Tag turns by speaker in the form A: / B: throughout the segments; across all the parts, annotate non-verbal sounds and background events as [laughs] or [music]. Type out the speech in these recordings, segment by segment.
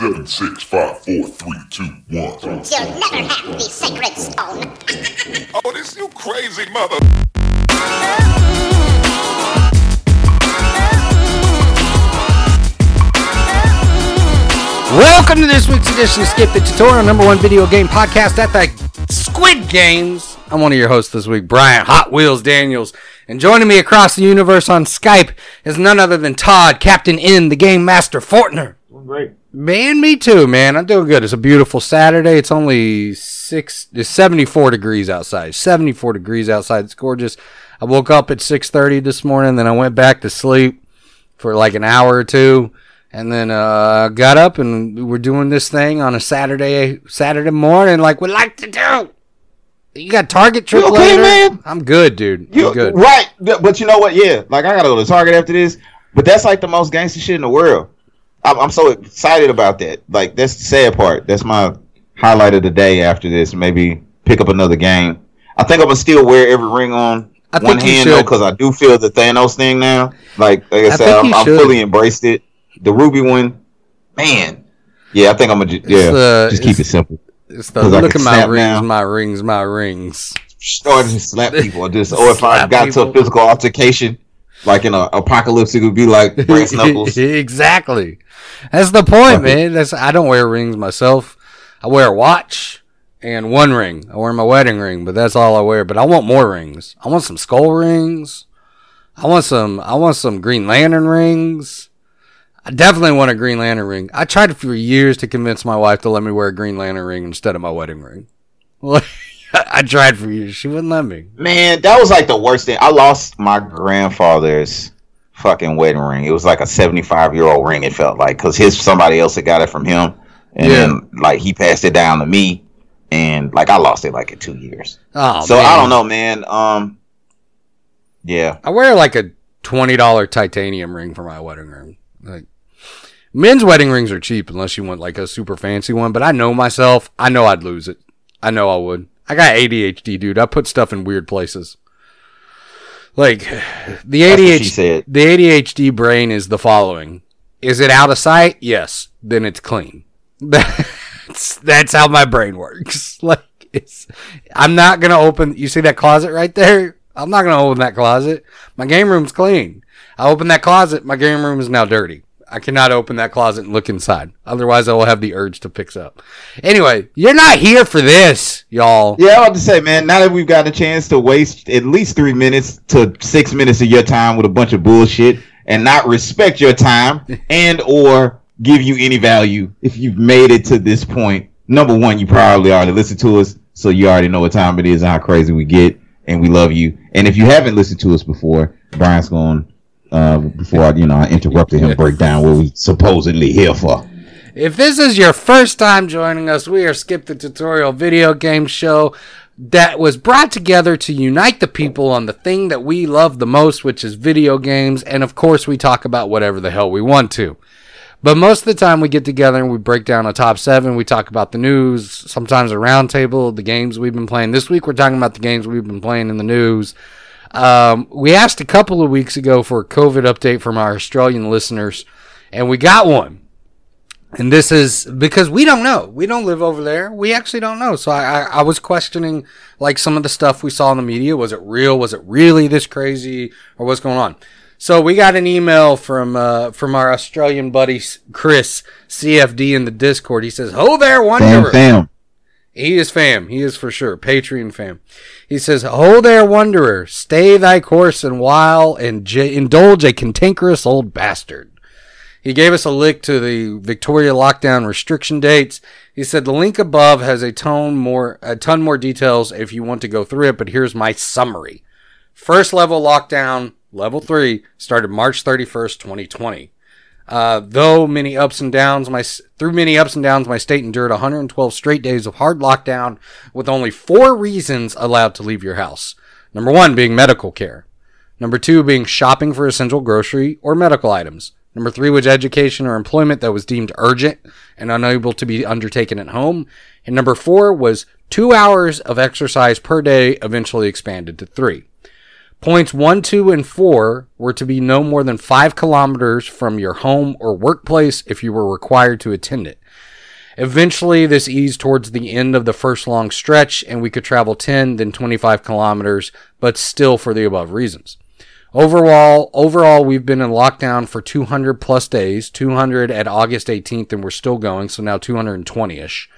A: Seven, six, five, four, three, two, one.
B: You'll never have the sacred stone. [laughs]
A: Oh, this you crazy mother.
C: Welcome to this week's edition of Skip the Tutorial, number one video game podcast at the Squid Games. I'm one of your hosts this week, Brian Hot Wheels Daniels. And joining me across the universe on Skype is none other than Todd, Captain N, the Game Master Fortner.
D: Great.
C: Man, me too, man. I'm doing good. It's a beautiful Saturday. It's only six, it's 74 degrees outside. 74 degrees outside. It's gorgeous. I woke up at 6:30 this morning, then I went back to sleep for like an hour or two, and then uh, got up and we were doing this thing on a Saturday Saturday morning, like we like to do. You got Target trip
D: You okay,
C: later?
D: man?
C: I'm good, dude.
D: You
C: I'm good.
D: right? But you know what? Yeah, like I gotta go to Target after this. But that's like the most gangster shit in the world. I'm, I'm so excited about that. Like that's the sad part. That's my highlight of the day. After this, maybe pick up another game. I think I'm gonna still wear every ring on
C: I
D: one hand though, because I do feel the Thanos thing now. Like like I,
C: I
D: said, I'm, I'm fully embraced it. The ruby one, man. Yeah, I think I'm gonna ju- yeah
C: the-
D: just keep it simple.
C: It's the look at my rings,
D: now.
C: my rings, my rings.
D: starting to slap people or just [laughs] or if I got to a physical altercation, like in a apocalypse, it would be like brass [laughs] knuckles.
C: exactly. That's the point, man. That's I don't wear rings myself. I wear a watch and one ring. I wear my wedding ring, but that's all I wear. But I want more rings. I want some skull rings. I want some. I want some Green Lantern rings. I definitely want a Green Lantern ring. I tried for years to convince my wife to let me wear a Green Lantern ring instead of my wedding ring. [laughs] [laughs] I tried for years. She wouldn't let me.
D: Man, that was like the worst thing. I lost my grandfather's fucking wedding ring. It was like a seventy-five year old ring. It felt like because his somebody else had got it from him, and
C: Yeah.
D: then like he passed it down to me, and like I lost it like in two years.
C: Oh,
D: so
C: man.
D: I don't know, man. Um, yeah,
C: I wear like a twenty dollar titanium ring for my wedding ring. Like men's wedding rings are cheap unless you want like a super fancy one. But I know myself. I know I'd lose it. I know I would. I got ADHD, dude. I put stuff in weird places. Like the
D: That's what she
C: ADHD, the ADHD brain is the following: Is it out of sight? Yes. Then it's clean. [laughs] That's that's how my brain works. [laughs] Like it's, I'm not gonna open. You see that closet right there? I'm not gonna open that closet. My game room's clean. I open that closet. My game room is now dirty. I cannot open that closet and look inside. Otherwise, I will have the urge to fix up. Anyway, you're not here for this, y'all.
D: Yeah, I want to say, man, now that we've got a chance to waste at least three minutes to six minutes of your time with a bunch of bullshit and not respect your time [laughs] and or give you any value if you've made it to this point, number one, you probably already listened to us, so you already know what time it is and how crazy we get, and we love you. And if you haven't listened to us before, Brian's going uh, before I, you know I interrupted him break down what we supposedly here for.
C: If this is your first time joining us, we are Skip the Tutorial video game show that was brought together to unite the people on the thing that we love the most, which is video games. And of course, we talk about whatever the hell we want to. But most of the time, we get together and we break down a top seven. We talk about the news, sometimes a roundtable, the games we've been playing. This week, we're talking about the games we've been playing in the news. Um, we asked a couple of weeks ago for a COVID update from our Australian listeners, and we got one. And this is because we don't know. We don't live over there. We actually don't know. So I, I, I was questioning like some of the stuff we saw in the media. Was it real? Was it really this crazy? Or what's going on? So we got an email from uh, from our Australian buddy Chris CFD in the Discord. He says, "Ho there, wanderer."
D: Fam, fam.
C: He is fam. He is for sure. Patreon fam. He says, Ho there, wanderer. Stay thy course and while and j- indulge a cantankerous old bastard. He gave us a link to the Victoria lockdown restriction dates. He said the link above has a ton more, a ton more details if you want to go through it, but here's my summary. First level lockdown, level three, started March 31st, 2020. Uh, though many ups and downs, my through many ups and downs, my state endured 112 straight days of hard lockdown, with only four reasons allowed to leave your house. Number one being medical care. Number two being shopping for essential grocery or medical items. Number three was education or employment that was deemed urgent and unable to be undertaken at home. And number four was two hours of exercise per day, eventually expanded to three. Points 1, 2, and 4 were to be no more than 5 kilometers from your home or workplace if you were required to attend it. Eventually, this eased towards the end of the first long stretch, and we could travel 10, then 25 kilometers, but still for the above reasons. Overall, overall, we've been in lockdown for 200 plus days, 200 at August 18th, and we're still going, so now 220 ish.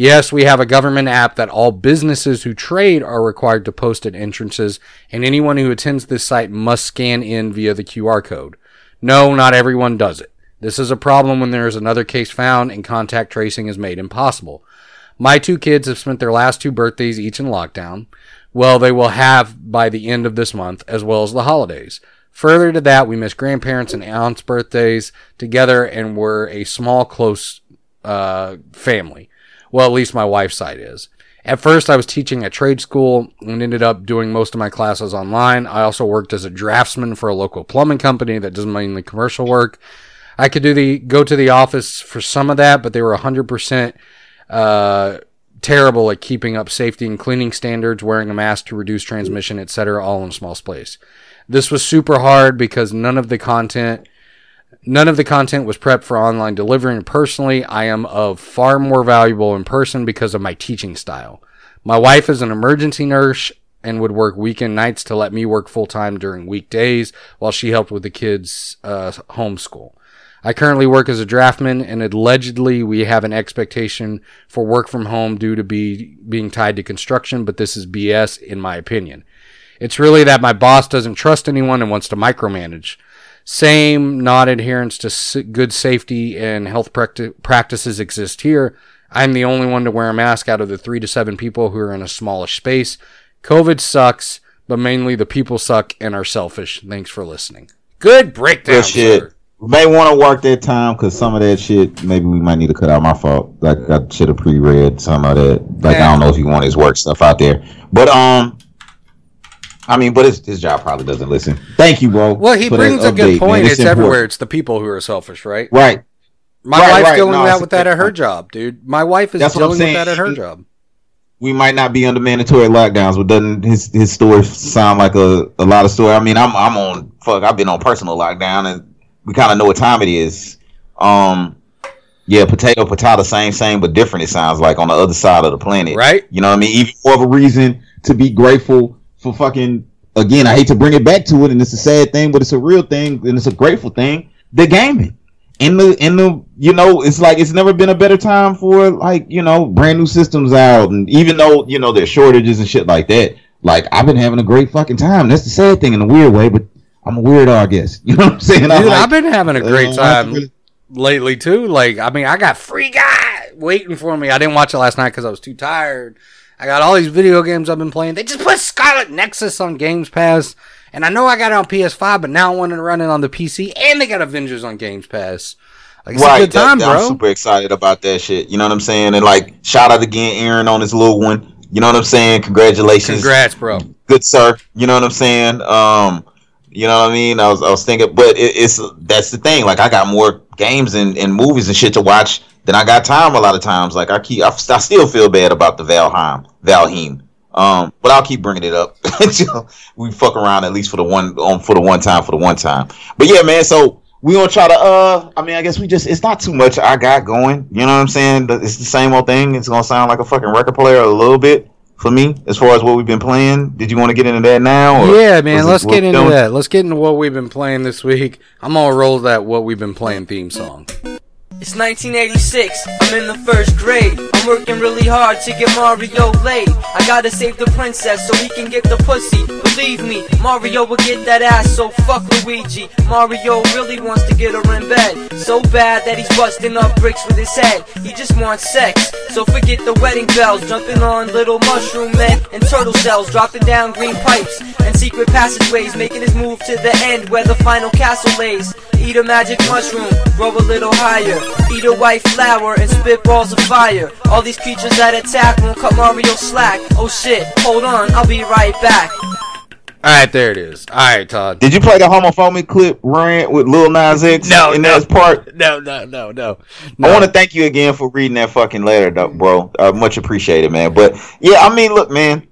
C: Yes, we have a government app that all businesses who trade are required to post at entrances, and anyone who attends this site must scan in via the QR code. No, not everyone does it. This is a problem when there is another case found and contact tracing is made impossible. My two kids have spent their last two birthdays each in lockdown. Well, they will have by the end of this month, as well as the holidays. Further to that, we miss grandparents and aunts' birthdays together and we're a small, close uh, family. Well, at least my wife's side is. At first, I was teaching at trade school and ended up doing most of my classes online. I also worked as a draftsman for a local plumbing company that does mainly commercial work. I could do the go to the office for some of that, but they were 100% uh, terrible at keeping up safety and cleaning standards, wearing a mask to reduce transmission, etc., all in a small space. This was super hard because none of the content none of the content was prepped for online delivery and personally I am of far more valuable in person because of my teaching style. My wife is an emergency nurse and would work weekend nights to let me work full time during weekdays while she helped with the kids' uh, homeschool. I currently work as a draftman, and allegedly we have an expectation for work from home due to be being tied to construction, but this is BS in my opinion. It's really that my boss doesn't trust anyone and wants to micromanage. Same non adherence to good safety and health practi- practices exist here. I'm the only one to wear a mask out of the three to seven people who are in a smallish space. COVID sucks, but mainly the people suck and are selfish. Thanks for listening. Good breakdown.
D: Good shit.
C: sir.
D: May want to work that time because some of that shit maybe we might need to cut out. My fault. Like I should have pre-read some of that. Like I don't know if you want his work stuff out there, but um, I mean, but his, his job probably doesn't listen. Thank you, bro.
C: Well, he brings a good point.
D: man.
C: It's, everywhere. It's the people who are selfish, right?
D: Right.
C: My
D: Right,
C: wife's
D: right.
C: dealing
D: No,
C: with that with that at her job, dude. My wife is dealing with that at her job.
D: we might not be under mandatory lockdowns, but doesn't his his story sound like a, a lot of story? I mean, I'm I'm on fuck. I've been on personal lockdown, and we kind of know what time it is. Um, yeah, potato potato, same same, but different. It sounds like on the other side of the planet,
C: Right?
D: You know what I mean? Even more of a reason to be grateful for fucking. Again, I hate to bring it back to it, and it's a sad thing, but it's a real thing, and it's a grateful thing. The gaming in the in the you know it's like it's never been a better time for like you know brand new systems out and even though you know there's shortages and shit like that like i've been having a great fucking time that's the sad thing in a weird way but i'm a weirdo i guess [laughs] you know what i'm saying
C: Dude,
D: I'm like,
C: I've been having a great
D: uh,
C: time
D: really- [laughs]
C: lately too. Like, I mean, I got Free Guy waiting for me. I didn't watch it last night because I was too tired. I got all these video games I've been playing. They just put Scarlet Nexus on Games Pass, and I know I got it on PS5, but now I want to run it on the PC, and they got Avengers on Games Pass. Like, it's a good
D: that-
C: time,
D: that-
C: bro.
D: i'm super excited about that shit you know what i'm saying and like shout out again aaron on his little one you know what i'm saying congratulations
C: Congrats, bro.
D: good sir. You know what I'm saying? Um, you know what I mean? I was I was thinking, but it, it's that's the thing. Like I got more games and, and movies and shit to watch than I got time a lot of times. Like I keep I, I still feel bad about the Valheim Valheim. Um, but I'll keep bringing it up [laughs] until we fuck around at least for the one on for the one time for the one time. But yeah, man. So we gonna try to uh I mean I guess we just it's not too much I got going. You know what I'm saying? It's the same old thing. It's gonna sound like a fucking record player a little bit for me as far as what we've been playing. Did you want to get into that now? or
C: Yeah, man. Let's
D: what
C: get into
D: doing?
C: that. Let's get into what we've been playing this week. I'm gonna roll that what we've been playing theme song.
E: It's 1986, I'm in the first grade. I'm working really hard to get Mario laid. I gotta save the princess so he can get the pussy. Believe me, Mario will get that ass, so fuck Luigi. Mario really wants to get her in bed. So bad that he's busting up bricks with his head. He just wants sex, so forget the wedding bells. Jumping on little mushroom men and turtle shells, dropping down green pipes and secret passageways, making his move to the end where the final castle lays. Eat a magic mushroom, grow a little higher. Eat a white flower and spit balls of fire. All these creatures that attack won't cut Mario slack. Oh shit, hold on, I'll be right back.
C: All right, there it is. All right, Todd.
D: Did you play the homophobic clip rant with Lil Nas X?
C: No,
D: in
C: no.
D: that part.
C: No, no, no, no.
D: I want to thank you again for reading that fucking letter, though, bro. Uh, much appreciated, man. But yeah, I mean, look, man.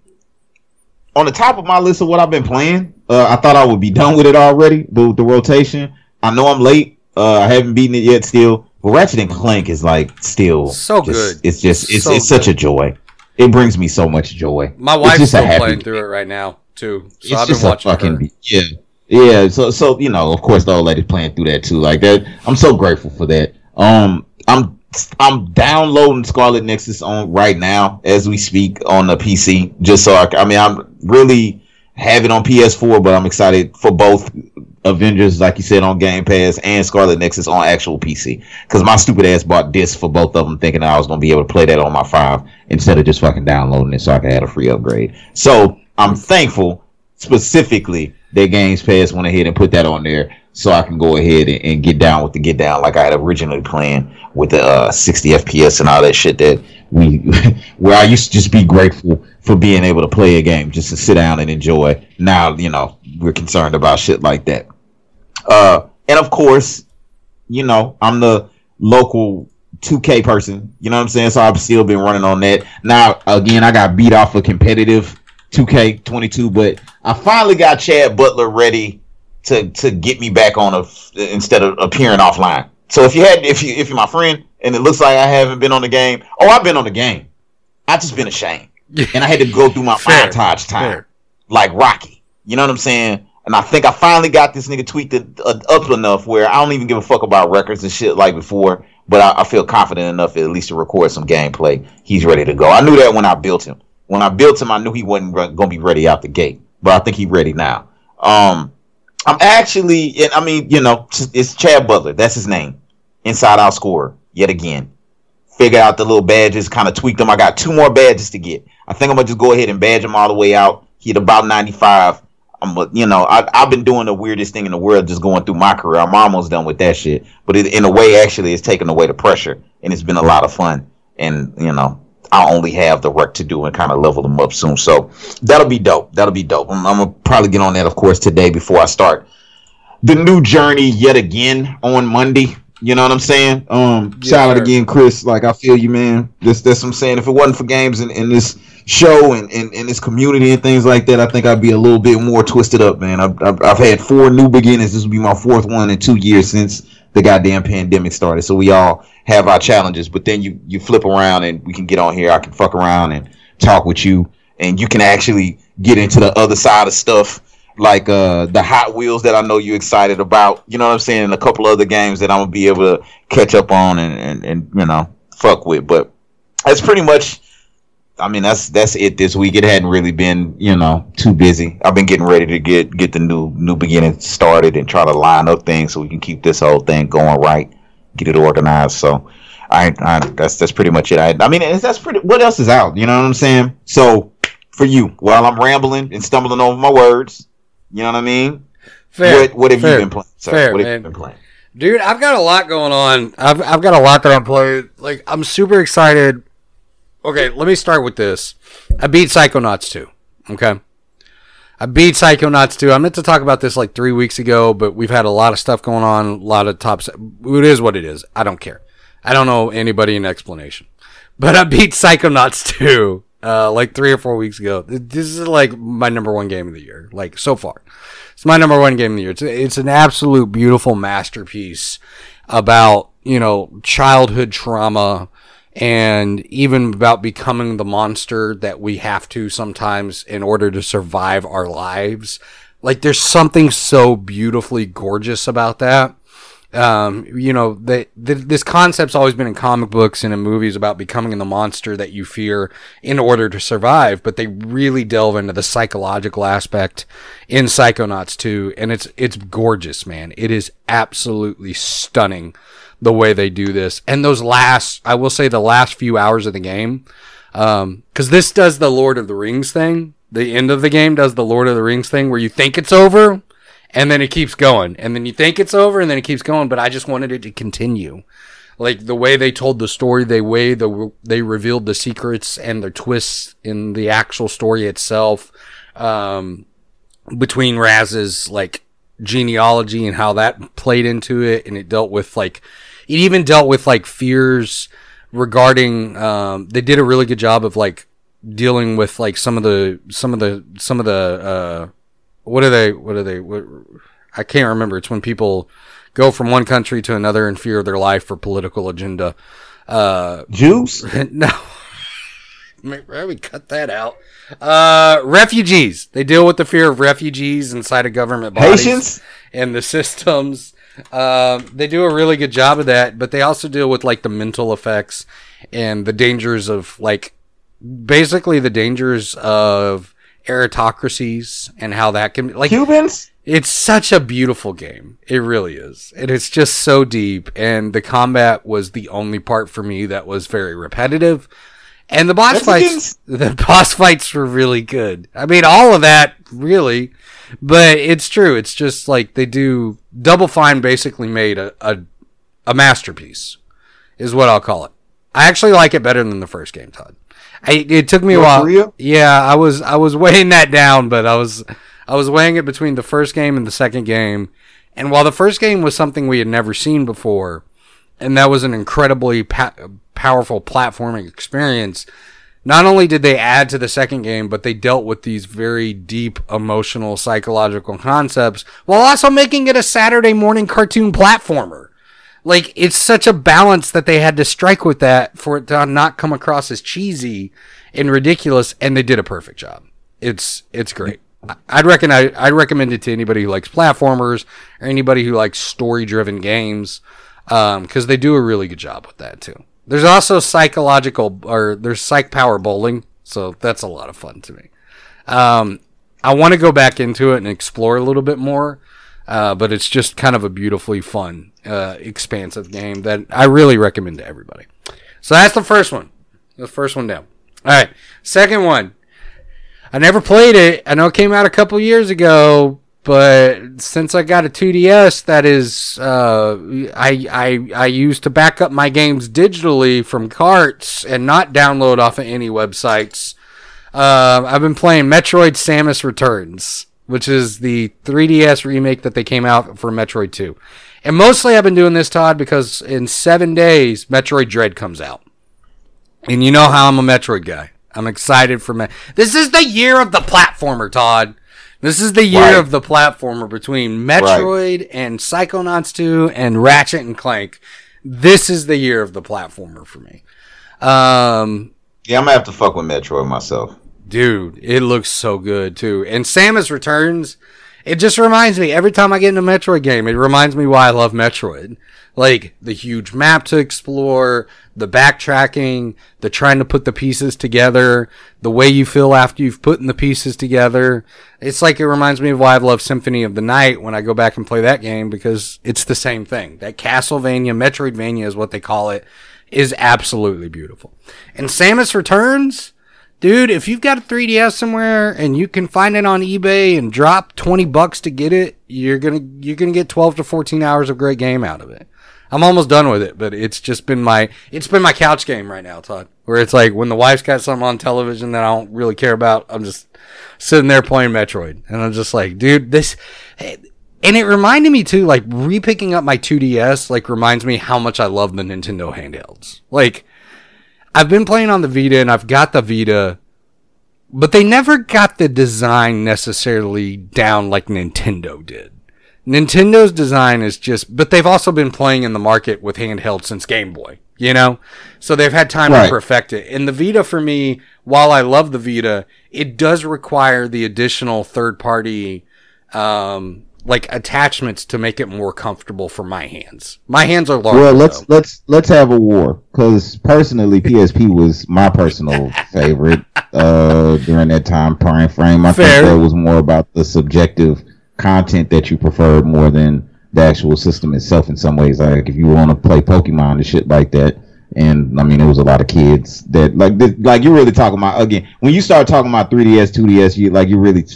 D: On the top of my list of what I've been playing, Uh, I thought I would be [laughs] done with it already, but the rotation, I know I'm late. Uh, I haven't beaten it yet still. But Ratchet and Clank is like still
C: So
D: just-
C: good.
D: It's just it's
C: So
D: it's such a joy. It brings me so much joy.
C: My wife's
D: just
C: still playing through it right now too. So
D: it's
C: I've been
D: just a fucking
C: her.
D: yeah, yeah. So so you know, of course, the old lady's playing through that too. Like that, I'm so grateful for that. Um, I'm I'm downloading Scarlet Nexus on right now as we speak on the PC. Just so I mean, I'm really have it on PS4, but I'm excited for both Avengers, like you said, on Game Pass and Scarlet Nexus on actual PC. Because my stupid ass bought discs for both of them, thinking I was gonna be able to play that on my five instead of just fucking downloading it so I could have a free upgrade. So I'm thankful specifically that Games Pass went ahead and put that on there so I can go ahead and, and get down with the get down like I had originally planned with the uh, 60 FPS and all that shit that we [laughs] where I used to just be grateful for being able to play a game just to sit down and enjoy. Now, you know, we're concerned about shit like that. Uh, and of course, you know, I'm the local 2K person. You know what I'm saying? So I've still been running on that. Now, again, I got beat off of competitive 2K22, but I finally got Chad Butler ready to to get me back on a instead of appearing offline. So if you had if you if you're my friend and it looks like I haven't been on the game, oh, I've been on the game. I just been ashamed, and I had to go through my [laughs]
C: Fair,
D: montage time
C: fair.
D: like Rocky. You know what I'm saying? And I think I finally got this nigga tweaked uh, up enough where I don't even give a fuck about records and shit like before. But I, I feel confident enough at least to record some gameplay. He's ready to go. I knew that when I built him. When I built him, I knew he wasn't going to be ready out the gate. But I think he's ready now. Um, I'm actually, and I mean, you know, it's Chad Butler. That's his name. Inside out scorer. Yet again. Figure out the little badges, kind of tweak them. I got two more badges to get. I think I'm gonna just go ahead and badge them all the way out. He Hit about 95. I'm, a- you know, I, I've been doing the weirdest thing in the world, just going through my career. I'm almost done with that shit. But it, in a way, actually, it's taken away the pressure, and it's been a lot of fun. And you know, I only have the work to do and kind of level them up soon. So that'll be dope. That'll be dope. I'm, I'm gonna probably get on that, of course, today before I start the new journey yet again on Monday. You know what I'm saying? Um,
C: Yes,
D: shout out
C: sir.
D: again, Chris. Like I feel you, man. This that's what I'm saying. If it wasn't for games and, in this show and in, in this community and things like that, I think I'd be a little bit more twisted up, man. I've, I've, I've had four new beginnings. This will be my fourth one in two years since the goddamn pandemic started. So we all have our challenges, but then you you flip around and we can get on here. I can fuck around and talk with you, and you can actually get into the other side of stuff like uh the Hot Wheels that I know you're excited about. You know what I'm saying? And a couple other games that I'm gonna be able to catch up on and, and, and you know fuck with. But that's pretty much. I mean that's that's it this week. It hadn't really been you know too busy. I've been getting ready to get get the new new beginning started and try to line up things so we can keep this whole thing going right, get it organized. So. I, I that's that's pretty much it. I, I mean that's pretty. What else is out? You know what I'm saying? So for you, while I'm rambling and stumbling over my words, you know what I mean?
C: Fair.
D: What, what have
C: fair,
D: you been playing? Sir?
C: fair,
D: what have
C: man.
D: you been playing?
C: Dude, I've got a lot going on. I've I've got a lot that I'm playing. Like I'm super excited. Okay, let me start with this. I beat Psychonauts 2. Okay. I beat Psychonauts 2. I meant to talk about this like three weeks ago, but we've had a lot of stuff going on, a lot of tops. It is what it is. I don't care. I don't know anybody an explanation. But I beat Psychonauts 2 uh, like three or four weeks ago. This is like my number one game of the year, like so far. It's my number one game of the year. It's, it's an absolute beautiful masterpiece about, you know, childhood trauma and even about becoming the monster that we have to sometimes in order to survive our lives. Like there's something so beautifully gorgeous about that. Um, you know, that this concept's always been in comic books and in movies about becoming the monster that you fear in order to survive, but they really delve into the psychological aspect in Psychonauts 2, and it's it's gorgeous, man. It is absolutely stunning the way they do this. And those last, I will say, the last few hours of the game, um, because this does the Lord of the Rings thing. The end of the game does the Lord of the Rings thing where you think it's over, and then it keeps going, and then you think it's over, and then it keeps going. But I just wanted it to continue, like the way they told the story, the way the they revealed the secrets and the twists in the actual story itself, um, between Raz's like genealogy and how that played into it, and it dealt with like it even dealt with like fears regarding. Um, they did a really good job of like dealing with like some of the some of the some of the uh what are they? What are they? What, I can't remember. It's when people go from one country to another in fear of their life for political agenda. Uh,
D: Juice? [laughs]
C: no. Maybe we cut that out. Uh, refugees. They deal with the fear of refugees inside of government bodies
D: Patience?
C: and the systems. Um, they do a really good job of that, but they also deal with like the mental effects and the dangers of like basically the dangers of aristocracies and how that can like
D: Cubans?
C: it's such a beautiful game. It really is. And it's just so deep. And the combat was the only part for me that was very repetitive. And the boss
D: Mexicans?
C: fights, [laughs] the boss fights were really good. I mean, all of that really, but it's true. It's just like they do. Double Fine basically made a, a, a masterpiece, is what I'll call it. I actually like it better than the first game, Todd. I, it took me a while.
D: Korea?
C: Yeah, I was I was weighing that down, but I was I was weighing it between the first game and the second game. And while the first game was something we had never seen before, and that was an incredibly pa- powerful platforming experience, not only did they add to the second game, but they dealt with these very deep emotional psychological concepts while also making it a Saturday morning cartoon platformer. Like it's such a balance that they had to strike with that for it to not come across as cheesy and ridiculous, and they did a perfect job. It's it's great. I'd reckon I'd recommend it to anybody who likes platformers or anybody who likes story driven games, um, because they do a really good job with that too. There's also psychological or there's psych power bowling, so that's a lot of fun to me. Um, I want to go back into it and explore a little bit more, uh, but it's just kind of a beautifully fun, uh, expansive game that I really recommend to everybody. So that's the first one. The first one down. All right. Second one. I never played it. I know it came out a couple years ago, but since I got a 2DS, that is, uh, I, I, I used to back up my games digitally from carts and not download off of any websites. Uh, I've been playing Metroid Samus Returns, which is the 3DS remake that they came out for Metroid 2. And mostly I've been doing this, Todd, because in seven days, Metroid Dread comes out. And you know how I'm a Metroid guy. I'm excited for me. This is the year of the platformer, Todd. This is the year
D: Right.
C: of the platformer between Metroid and Psychonauts 2 and Ratchet and Clank. This is the year of the platformer for me. Um,
D: Yeah, I'm gonna have to fuck with Metroid myself.
C: dude, it looks so good too. And Samus Returns, it just reminds me every time I get in a Metroid game, it reminds me why I love Metroid. Like the huge map to explore, the backtracking, the trying to put the pieces together, the way you feel after you've put the pieces together. It's like it reminds me of why I love Symphony of the Night when I go back and play that game because it's the same thing. That Castlevania, Metroidvania is what they call it, is absolutely beautiful. And Samus Returns, Dude, if you've got a 3DS somewhere and you can find it on eBay and drop 20 bucks to get it, you're going to you're going to get 12 to 14 hours of great game out of it. I'm almost done with it, but it's just been my it's been my couch game right now, Todd. Where it's like when the wife's got something on television that I don't really care about, I'm just sitting there playing Metroid. And I'm just like, dude, this and it reminded me too like repicking up my 2DS like reminds me how much I love the Nintendo handhelds. Like I've been playing on the Vita and I've got the Vita, but they never got the design necessarily down like Nintendo did. Nintendo's design is just, but they've also been playing in the market with handheld since Game Boy, you know? So they've had time
D: Right.
C: to perfect it. And the Vita for me, while I love the Vita, it does require the additional third party, um, like attachments to make it more comfortable for my hands. My hands are large.
D: Well, let's
C: though.
D: let's let's have a war because personally, PSP was my personal [laughs] favorite uh, during that time prime frame. I
C: Fair.
D: think that was more about the subjective content that you preferred more than the actual system itself. In some ways, like if you want to play Pokemon and shit like that. And I mean, there was a lot of kids that like, this, like you're really talking about again. When you start talking about 3ds, 2ds, you like you're really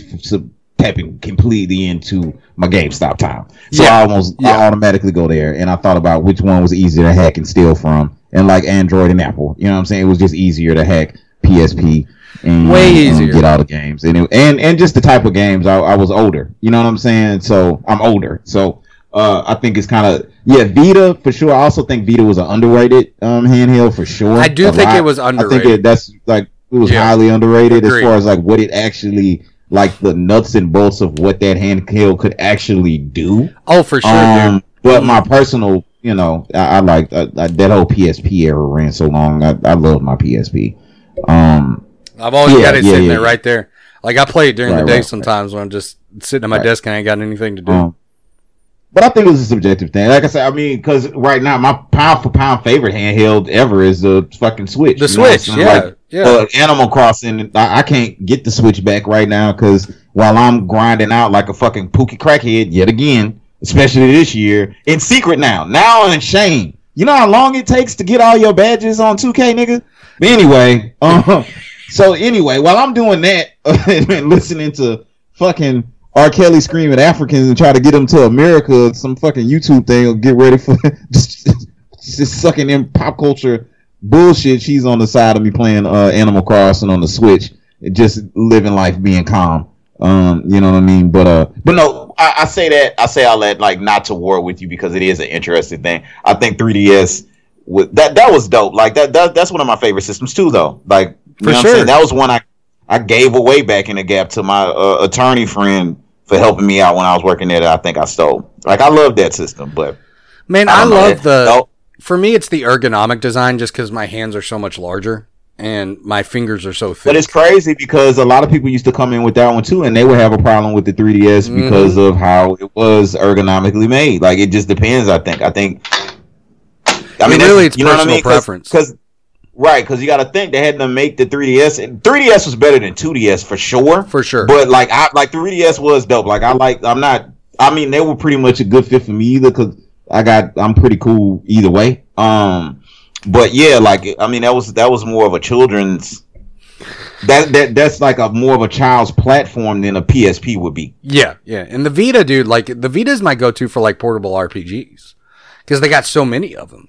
D: tapping completely into my GameStop time. So
C: Yeah.
D: I almost
C: Yeah.
D: I automatically go there, and I thought about which one was easier to hack and steal from, and like Android and Apple. You know what I'm saying? It was just easier to hack PSP and
C: Way
D: and get all the games, and it, and and just the type of games. I, I was older. You know what I'm saying? So I'm older. So. Uh, I think it's kind of yeah, Vita for sure. I also think Vita was an underrated um, handheld for sure.
C: I do think
D: lot.
C: it was underrated.
D: I think it, that's like it was
C: Yeah.
D: highly underrated
C: Agreed.
D: as far as like what it actually like the nuts and bolts of what that handheld could actually do.
C: Oh, for sure,
D: Um,
C: dude.
D: but my personal, you know, I, I like uh, uh, that whole PSP era ran so long. I, I love my PSP. Um,
C: I've always
D: yeah,
C: got it
D: yeah,
C: sitting
D: yeah,
C: there right there. Like I play it during
D: Right,
C: the day
D: right, right.
C: sometimes when I'm just sitting at my
D: Right.
C: desk and I ain't got anything to do.
D: um, but I think it was a subjective thing. Like I said, I mean, because right now my pound for pound favorite handheld ever is the fucking Switch.
C: the
D: You know what I'm
C: Switch, yeah,
D: Like,
C: yeah.
D: uh, Animal Crossing, I, I can't get the Switch back right now because while I'm grinding out like a fucking pookie crackhead yet again, especially this year, in secret now, now in shame. You know how long it takes to get all your badges on 2K, nigga? But anyway, um, [laughs] so anyway, while I'm doing that [laughs] and listening to fucking R. Kelly scream at Africans and try to get them to America, some fucking YouTube thing will get ready for [laughs] just, just sucking in pop culture bullshit. She's on the side of me playing uh, Animal Crossing on the Switch, just living life, being calm. Um, you know what I mean? But uh, but no, I, I say that I say all that like not to war with you because it is an interesting thing. I think 3ds with that that was dope. Like that, that that's one of my favorite systems too, though. Like you
C: For
D: know what I'm
C: sure.
D: saying? That was one I I gave away back in the gap to my uh, attorney friend for helping me out when I was working there. That I think I stole. Like I love that system, but
C: Man, I,
D: don't
C: love the.
D: no.
C: For me, it's the ergonomic design, just because my hands are so much larger and my fingers are so thick.
D: But it's crazy because a lot of people used to come in with that one too, and they would have a problem with the 3ds
C: Mm-hmm.
D: because of how it was ergonomically made. Like it just depends. I think. I think. I
C: mean, really, it's
D: you know what I
C: personal
D: mean?
C: preference.
D: Because right, because you got to think they had to make the 3ds. and 3ds was better than 2ds for sure.
C: For sure.
D: But like, I like 3ds was dope. Like I like. I'm not. I mean, they were pretty much a good fit for me either because I got. I'm pretty cool either way. Um, but yeah, like I mean, that was that was more of a children's. That that that's like a more of a child's platform than a PSP would be.
C: Yeah, yeah. And the Vita, dude, like the Vita is my go-to for like portable RPGs because they got so many of them.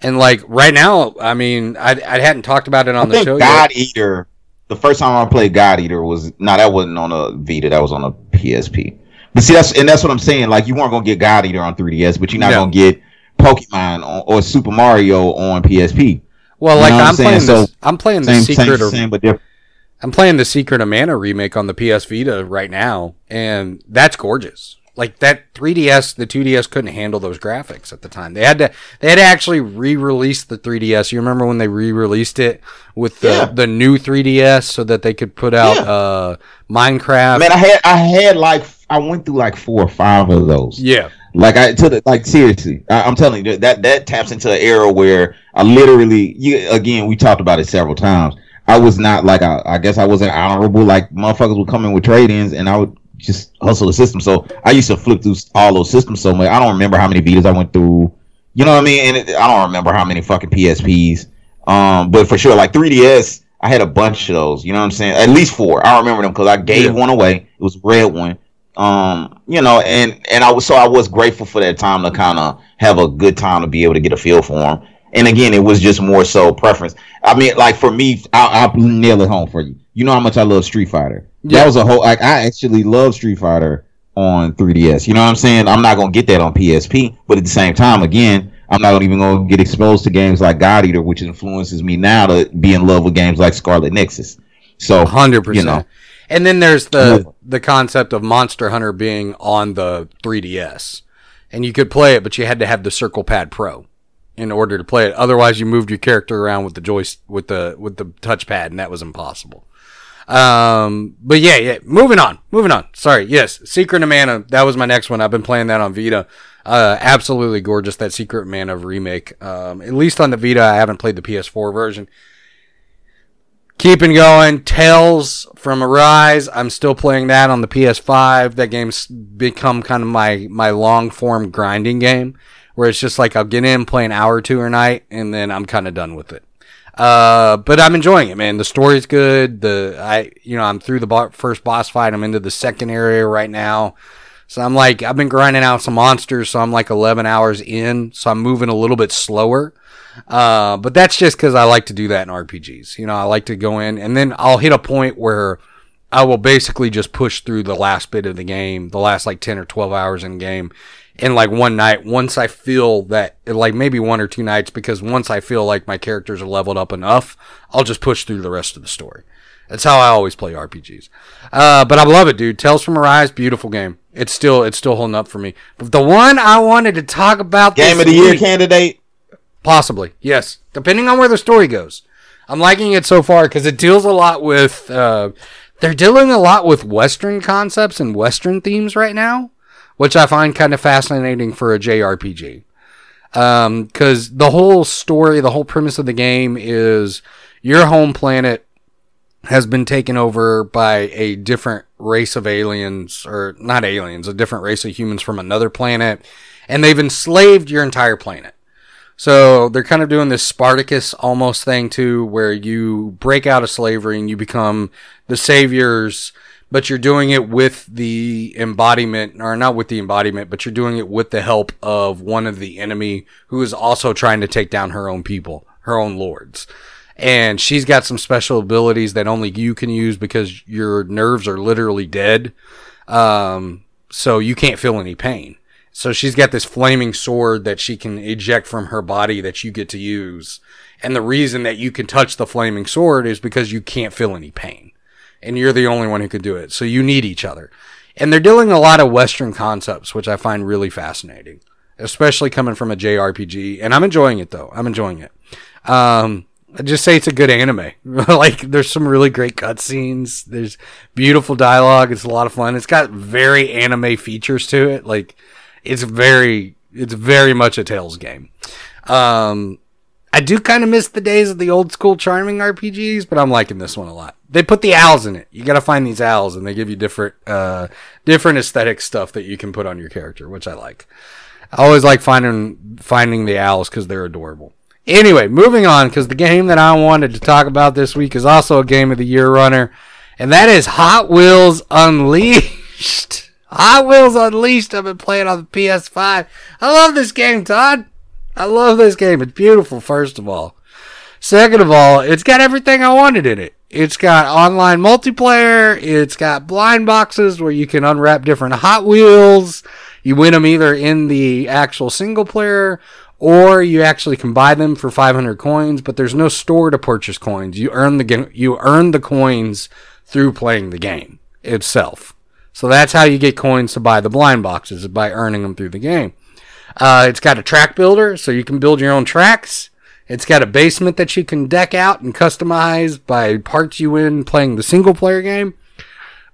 C: And like right now, I mean, I, I hadn't talked about it on
D: I
C: the show
D: God
C: yet.
D: Eater. The first time I played God Eater was no, that wasn't on a Vita. That was on a PSP. But see, that's and that's what I'm saying. Like you weren't gonna get God Eater on 3DS, but you're not
C: No.
D: gonna get Pokemon on, or Super Mario on PSP.
C: Well,
D: You
C: like
D: know I'm
C: playing,
D: saying?
C: this, I'm playing the
D: Same,
C: secret
D: same,
C: of
D: same, but different.
C: I'm playing the Secret of Mana remake on the PS Vita right now, and that's gorgeous. Like that 3DS, the 2DS couldn't handle those graphics at the time. They had to they had to actually re-release the 3DS. You remember when they re-released it with the
D: Yeah.
C: the new 3DS so that they could put out
D: Yeah.
C: uh Minecraft.
D: Man, I had I had like I went through like four or five of those.
C: yeah.
D: Like I to the like seriously, I, I'm telling you that that taps into an era where I literally you again we talked about it several times. I was not like I, I guess I wasn't honorable. Like motherfuckers would come in with trade ins and I would just hustle the system. So I used to flip through all those systems so much. I don't remember how many Vitas I went through. You know what I mean? And it, I don't remember how many fucking PSPs. Um, but for sure, like 3DS, I had a bunch of those. You know what I'm saying? At least four. I remember them because I gave
C: Yeah.
D: one away. It was a red one um you know and and i was so i was grateful for that time to kind of have a good time to be able to get a feel for him and again it was just more so preference. I mean like for me i'll, I'll nail it home for you. You know how much i love street fighter.
C: Yeah.
D: that was a whole like i actually love street fighter on 3ds you know what i'm saying? I'm not gonna get that on psp but at the same time again i'm not even gonna get exposed to games like god eater which influences me now to be in love with games like scarlet nexus. So
C: 100%
D: you know
C: And then there's the the concept of Monster Hunter being on the 3DS, and you could play it, but you had to have the Circle Pad Pro in order to play it. Otherwise, you moved your character around with the joystick with the with the touchpad, and that was impossible. Um, but yeah, yeah. Moving on, moving on. Sorry. Yes, Secret of Mana. That was my next one. I've been playing that on Vita. Uh, absolutely gorgeous. That Secret of Mana remake. Um, at least on the Vita, I haven't played the PS4 version. Keeping going, Tales from Arise. I'm still playing that on the PS5. That game's become kind of my my long form grinding game, where it's just like I'll get in, play an hour or two a night, and then I'm kind of done with it. Uh, but I'm enjoying it, man. The story's good. The I, you know, I'm through the bo- first boss fight. I'm into the second area right now. So I'm like, I've been grinding out some monsters. So I'm like 11 hours in. So I'm moving a little bit slower. Uh, but that's just because I like to do that in RPGs. You know, I like to go in and then I'll hit a point where I will basically just push through the last bit of the game, the last like 10 or 12 hours in game in like one night once I feel that like maybe one or two nights because once I feel like my characters are leveled up enough, I'll just push through the rest of the story. That's how I always play RPGs. Uh, but I love it, dude. Tales from Arise, beautiful game. It's still it's still holding up for me. But the one I wanted to talk about
D: Game
C: this
D: of the year candidate.
C: Possibly, yes. Depending on where the story goes. I'm liking it so far because it deals a lot with. Uh, they're dealing a lot with Western concepts and Western themes right now, which I find kind of fascinating for a JRPG. Because the whole story, the whole premise of the game is your home planet has been taken over by a different race of aliens, or not aliens, a different race of humans from another planet, and they've enslaved your entire planet. So they're kind of doing this Spartacus almost thing too, where you break out of slavery and you become the saviors, but you're doing it with the embodiment, or not with the embodiment, but you're doing it with the help of one of the enemy who is also trying to take down her own people, her own lords. And she's got some special abilities that only you can use because your nerves are literally dead. Um, so you can't feel any pain. So she's got this flaming sword that she can eject from her body that you get to use. And the reason that you can touch the flaming sword is because you can't feel any pain. And you're the only one who can do it. So you need each other. And they're dealing a lot of Western concepts, which I find really fascinating, especially coming from a JRPG. And I'm enjoying it though. I'm enjoying it. Um, I just say it's a good anime. [laughs] like there's some really great cutscenes. There's beautiful dialogue. It's a lot of fun. It's got very anime features to it. Like it's very, it's very much a Tales game. Um, I do kind of miss the days of the old school charming RPGs, but I'm liking this one a lot. They put the owls in it. You got to find these owls, and they give you different, uh, different aesthetic stuff that you can put on your character, which I like. I always like finding finding the owls because they're adorable. Anyway, moving on because the game that I wanted to talk about this week is also a game of the year runner, and that is Hot Wheels Unleashed. Hot Wheels Unleashed. I've been playing on the PS5. I love this game, Todd. I love this game. It's beautiful, first of all. Second of all, it's got everything I wanted in it. It's got online multiplayer. It's got blind boxes where you can unwrap different Hot Wheels. You win them either in the actual single player or you actually can buy them for 500 coins, but there's no store to purchase coins. You earn the you earn the coins through playing the game itself. So that's how you get coins to buy the blind boxes by earning them through the game. Uh, it's got a track builder, so you can build your own tracks. It's got a basement that you can deck out and customize by parts you win playing the single player game.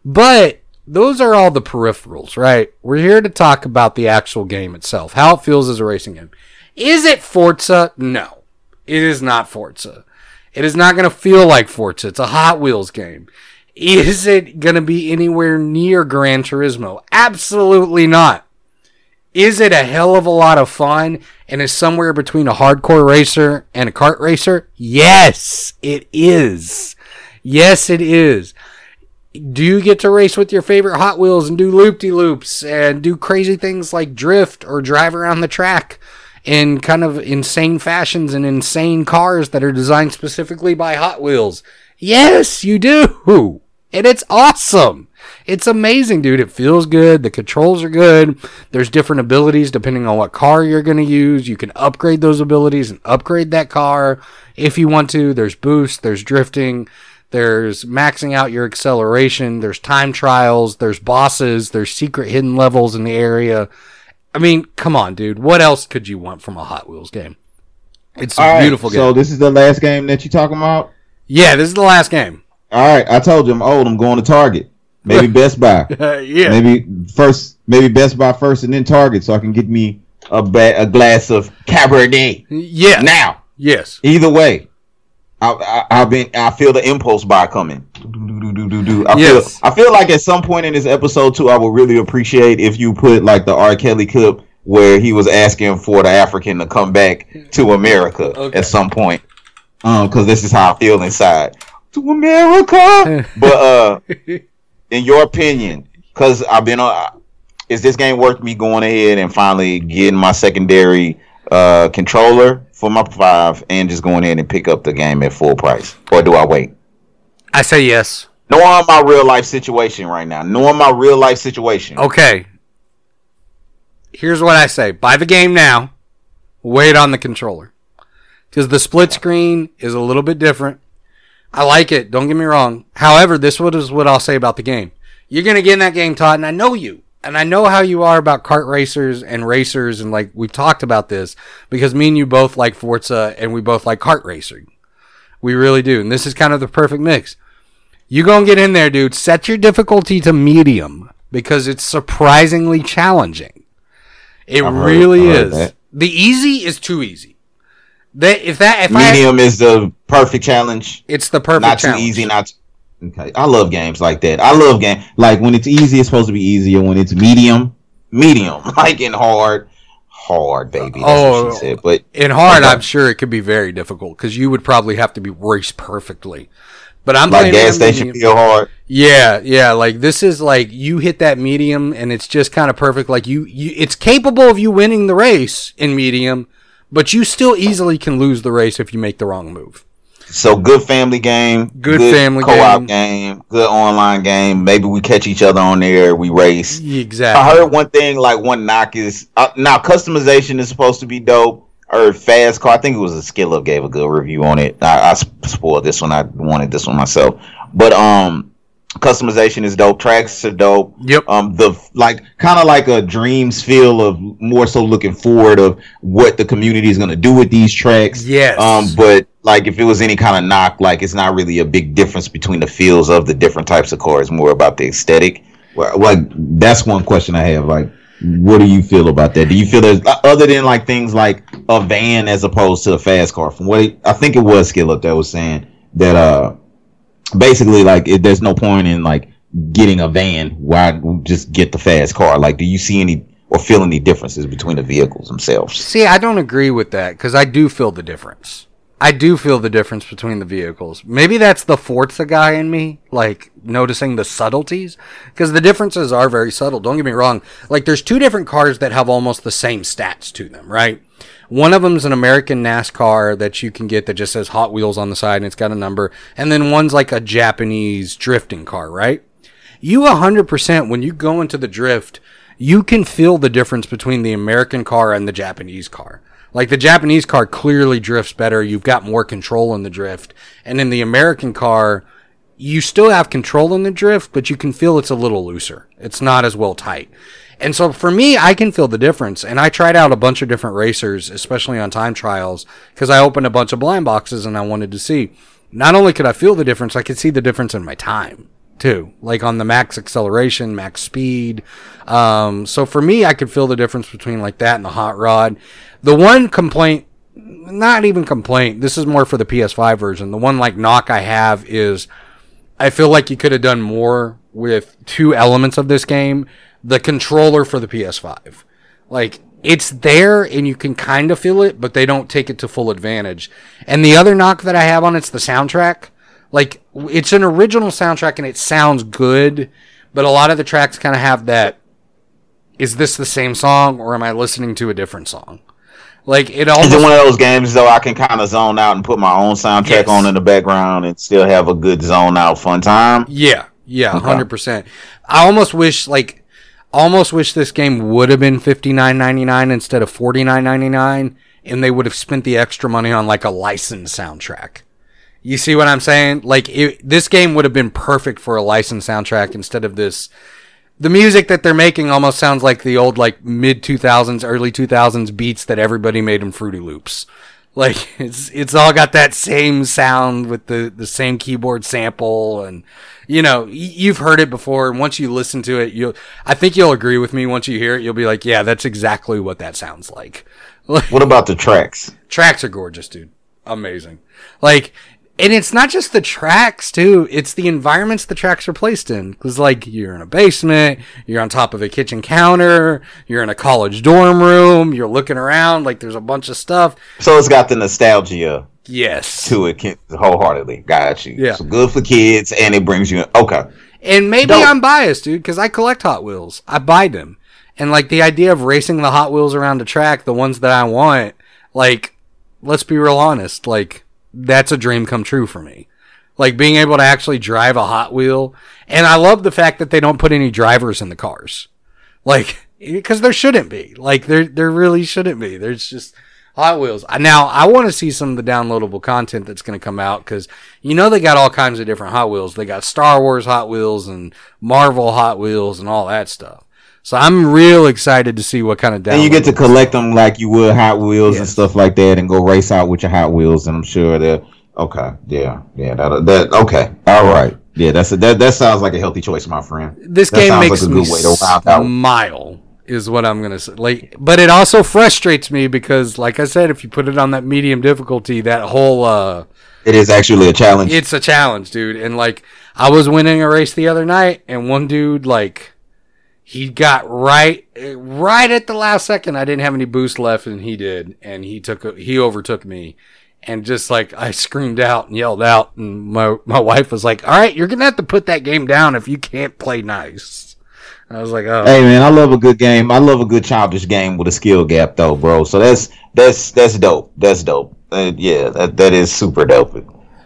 C: But those are all the peripherals, right? We're here to talk about the actual game itself, how it feels as a racing game. Is it Forza? No. It is not Forza. It is not going to feel like Forza. It's a Hot Wheels game. Is it going to be anywhere near Gran Turismo? Absolutely not. Is it a hell of a lot of fun and is somewhere between a hardcore racer and a kart racer? Yes, it is. Yes, it is. Do you get to race with your favorite Hot Wheels and do loop de loops and do crazy things like drift or drive around the track in kind of insane fashions and insane cars that are designed specifically by Hot Wheels? Yes, you do. And it's awesome. It's amazing, dude. It feels good. The controls are good. There's different abilities depending on what car you're going to use. You can upgrade those abilities and upgrade that car if you want to. There's boost, there's drifting, there's maxing out your acceleration, there's time trials, there's bosses, there's secret hidden levels in the area. I mean, come on, dude. What else could you want from a Hot Wheels game? It's a
D: All right,
C: beautiful game.
D: So this is the last game that you're talking about?
C: yeah, this is the last game.
D: All right, I told you I'm old. I'm going to Target, maybe [laughs] Best Buy,
C: Uh, yeah.
D: maybe first, maybe Best Buy first, and then Target, so I can get me a ba- a glass of Cabernet.
C: Yeah.
D: Now,
C: yes.
D: either way, I, I, I've been. I feel the impulse buy coming. Do-do-do-do-do-do. I
C: Yes.
D: feel. I feel like at some point in this episode too, I would really appreciate if you put like the R. Kelly clip where he was asking for the African to come back to America
C: Okay.
D: at some point. Um, because this is how I feel inside. To America. [laughs] but uh, in your opinion, because I've been on, is this game worth me going ahead and finally getting my secondary uh controller for my five and just going in and pick up the game at full price, or do I wait?
C: I say yes.
D: Knowing my real life situation right now, knowing my real life situation.
C: Okay. Here's what I say buy the game now, wait on the controller. Because the split screen is a little bit different. I like it. Don't get me wrong. However, this what is what I'll say about the game. You're gonna get in that game, Todd, and I know you, and I know how you are about kart racers and racers, and like we've talked about this because me and you both like Forza, and we both like kart racing. We really do, and this is kind of the perfect mix. You gonna get in there, dude. Set your difficulty to medium because it's surprisingly challenging. It
D: heard-
C: really is.
D: that.
C: The easy is too easy. That if that if I
D: Medium is the perfect challenge.
C: it's the perfect
D: not too easy, not too, okay. I love games like that. I love game like when it's easy, it's supposed to be easier. When it's medium, medium, [laughs] like in hard, hard, baby. That's
C: Oh.
D: what she oh, said. But
C: In hard, I'm sure it could be very difficult because you would probably have to be raced perfectly. But I'm
D: like gas station
C: medium.
D: feel hard.
C: Yeah, yeah. Like this is like you hit that medium and it's just kind of perfect. Like you, you, it's capable of you winning the race in medium, but you still easily can lose the race if you make the wrong move.
D: So good family game,
C: Good family
D: co-op
C: game.
D: game. good online game. Maybe we catch each other on there, we race.
C: Exactly.
D: I heard one thing, like one knock is uh, now customization is supposed to be dope. Or fast car. I think it was a skill up gave a good review on it. I, I spoiled this one. I wanted this one myself. But um, customization is dope. Tracks are dope.
C: Yep.
D: Um, the like kind of like a dreams feel of more so looking forward of what the community is gonna do with these tracks.
C: Yes.
D: Um, but like if it was any kind of knock, like it's not really a big difference between the feels of the different types of cars. More about the aesthetic. Well, like that's one question I have. Like, what do you feel about that? Do you feel there's other than like things like a van as opposed to a fast car? From what it, I think it was Skill Up that was saying that uh basically like it, there's no point in like getting a van. Why just get the fast car? Like, do you see any or feel any differences between the vehicles themselves?
C: See, I don't agree with that because I do feel the difference. I do feel the difference between the vehicles. Maybe that's the Forza guy in me, like noticing the subtleties, because the differences are very subtle. Don't get me wrong. Like, there's two different cars that have almost the same stats to them, right? One of them's an American NASCAR that you can get that just says Hot Wheels on the side and it's got a number, and then one's like a Japanese drifting car, right? you 100% when you go into the drift you can feel the difference between the american car and the japanese car like the japanese car clearly drifts better. You've got more control in the drift. And in the american car you still have control in the drift but you can feel it's a little looser. It's not as well tight. And so for me i can feel the difference. And i tried out a bunch of different racers especially on time trials because i opened a bunch of blind boxes and i wanted to see. Not only could i feel the difference i could see the difference in my time too, like on the max acceleration, max speed. Um, so for me, I could feel the difference between like that and the hot rod. The one complaint, not even complaint, this is more for the PS5 version. The one like knock I have is I feel like you could have done more with two elements of this game. The controller for the PS5. Like, it's there and you can kind of feel it, but they don't take it to full advantage. And the other knock that I have on it's the soundtrack. Like, it's an original soundtrack and it sounds good, but a lot of the tracks kind of have that is this the same song or am I listening to a different song? Like, it
D: Is
C: almost.
D: it one of those games though I can kind of zone out and put my own soundtrack
C: Yes.
D: on in the background and still have a good zone out fun time?
C: Yeah, yeah,
D: Okay.
C: hundred percent. I almost wish like almost wish this game would have been fifty nine ninety nine instead of forty nine ninety nine, and they would have spent the extra money on like a licensed soundtrack. You see what I'm saying? Like it, this game would have been perfect for a licensed soundtrack instead of this. The music that they're making almost sounds like the old like mid 2000s, early 2000s beats that everybody made in Fruity Loops. Like [laughs] it's it's all got that same sound with the the same keyboard sample and you know you've heard it before and once you listen to it you I think you'll agree with me once you hear it you'll be like yeah that's exactly what that sounds like. [laughs]
D: What about the tracks?
C: Tracks are gorgeous, dude. Amazing. Like, and it's not just the tracks too. It's the environments the tracks are placed in. Cause like you're in a basement, you're on top of a kitchen counter, you're in a college dorm room, you're looking around, like there's a bunch of stuff.
D: So it's got the nostalgia
C: Yes.
D: to it wholeheartedly. Got you.
C: Yeah.
D: So good for kids and it brings you in. okay.
C: And maybe
D: Dope.
C: I'm biased, dude, because I collect Hot Wheels. I buy them. And like the idea of racing the Hot Wheels around the track, the ones that I want, like, let's be real honest, like, that's a dream come true for me. Like being able to actually drive a Hot Wheel. And I love the fact that they don't put any drivers in the cars. Like, [laughs] because there shouldn't be. Like, there, there really shouldn't be. There's just, Hot Wheels. Now, I want to see some of the downloadable content that's going to come out because you know they got all kinds of different Hot Wheels. They got Star Wars Hot Wheels and Marvel Hot Wheels and all that stuff. So I'm real excited to see what kind of.
D: And you get to collect them like you would Hot Wheels and stuff like that, and go race out with your Hot Wheels. And I'm sure that okay, yeah, yeah, that that okay, all right, yeah, that's a, that that sounds like a healthy choice, my friend.
C: this
D: That
C: game makes
D: like a
C: me
D: good way to
C: smile is what i'm gonna say like but it also frustrates me because like i said if you put it on that medium difficulty that whole uh
D: It is actually a challenge.
C: it's a challenge dude and like i was winning a race the other night and one dude like he got right right at the last second i didn't have any boost left and he did and he took he overtook me and just like I screamed out and yelled out, and my my wife was like, "All right, you're gonna have to put that game down if you can't play nice." I was like, "Oh,
D: Hey man, I love a good game. I love a good childish game with a skill gap though, bro. So that's that's that's dope. That's dope. Uh, yeah, that that is super dope.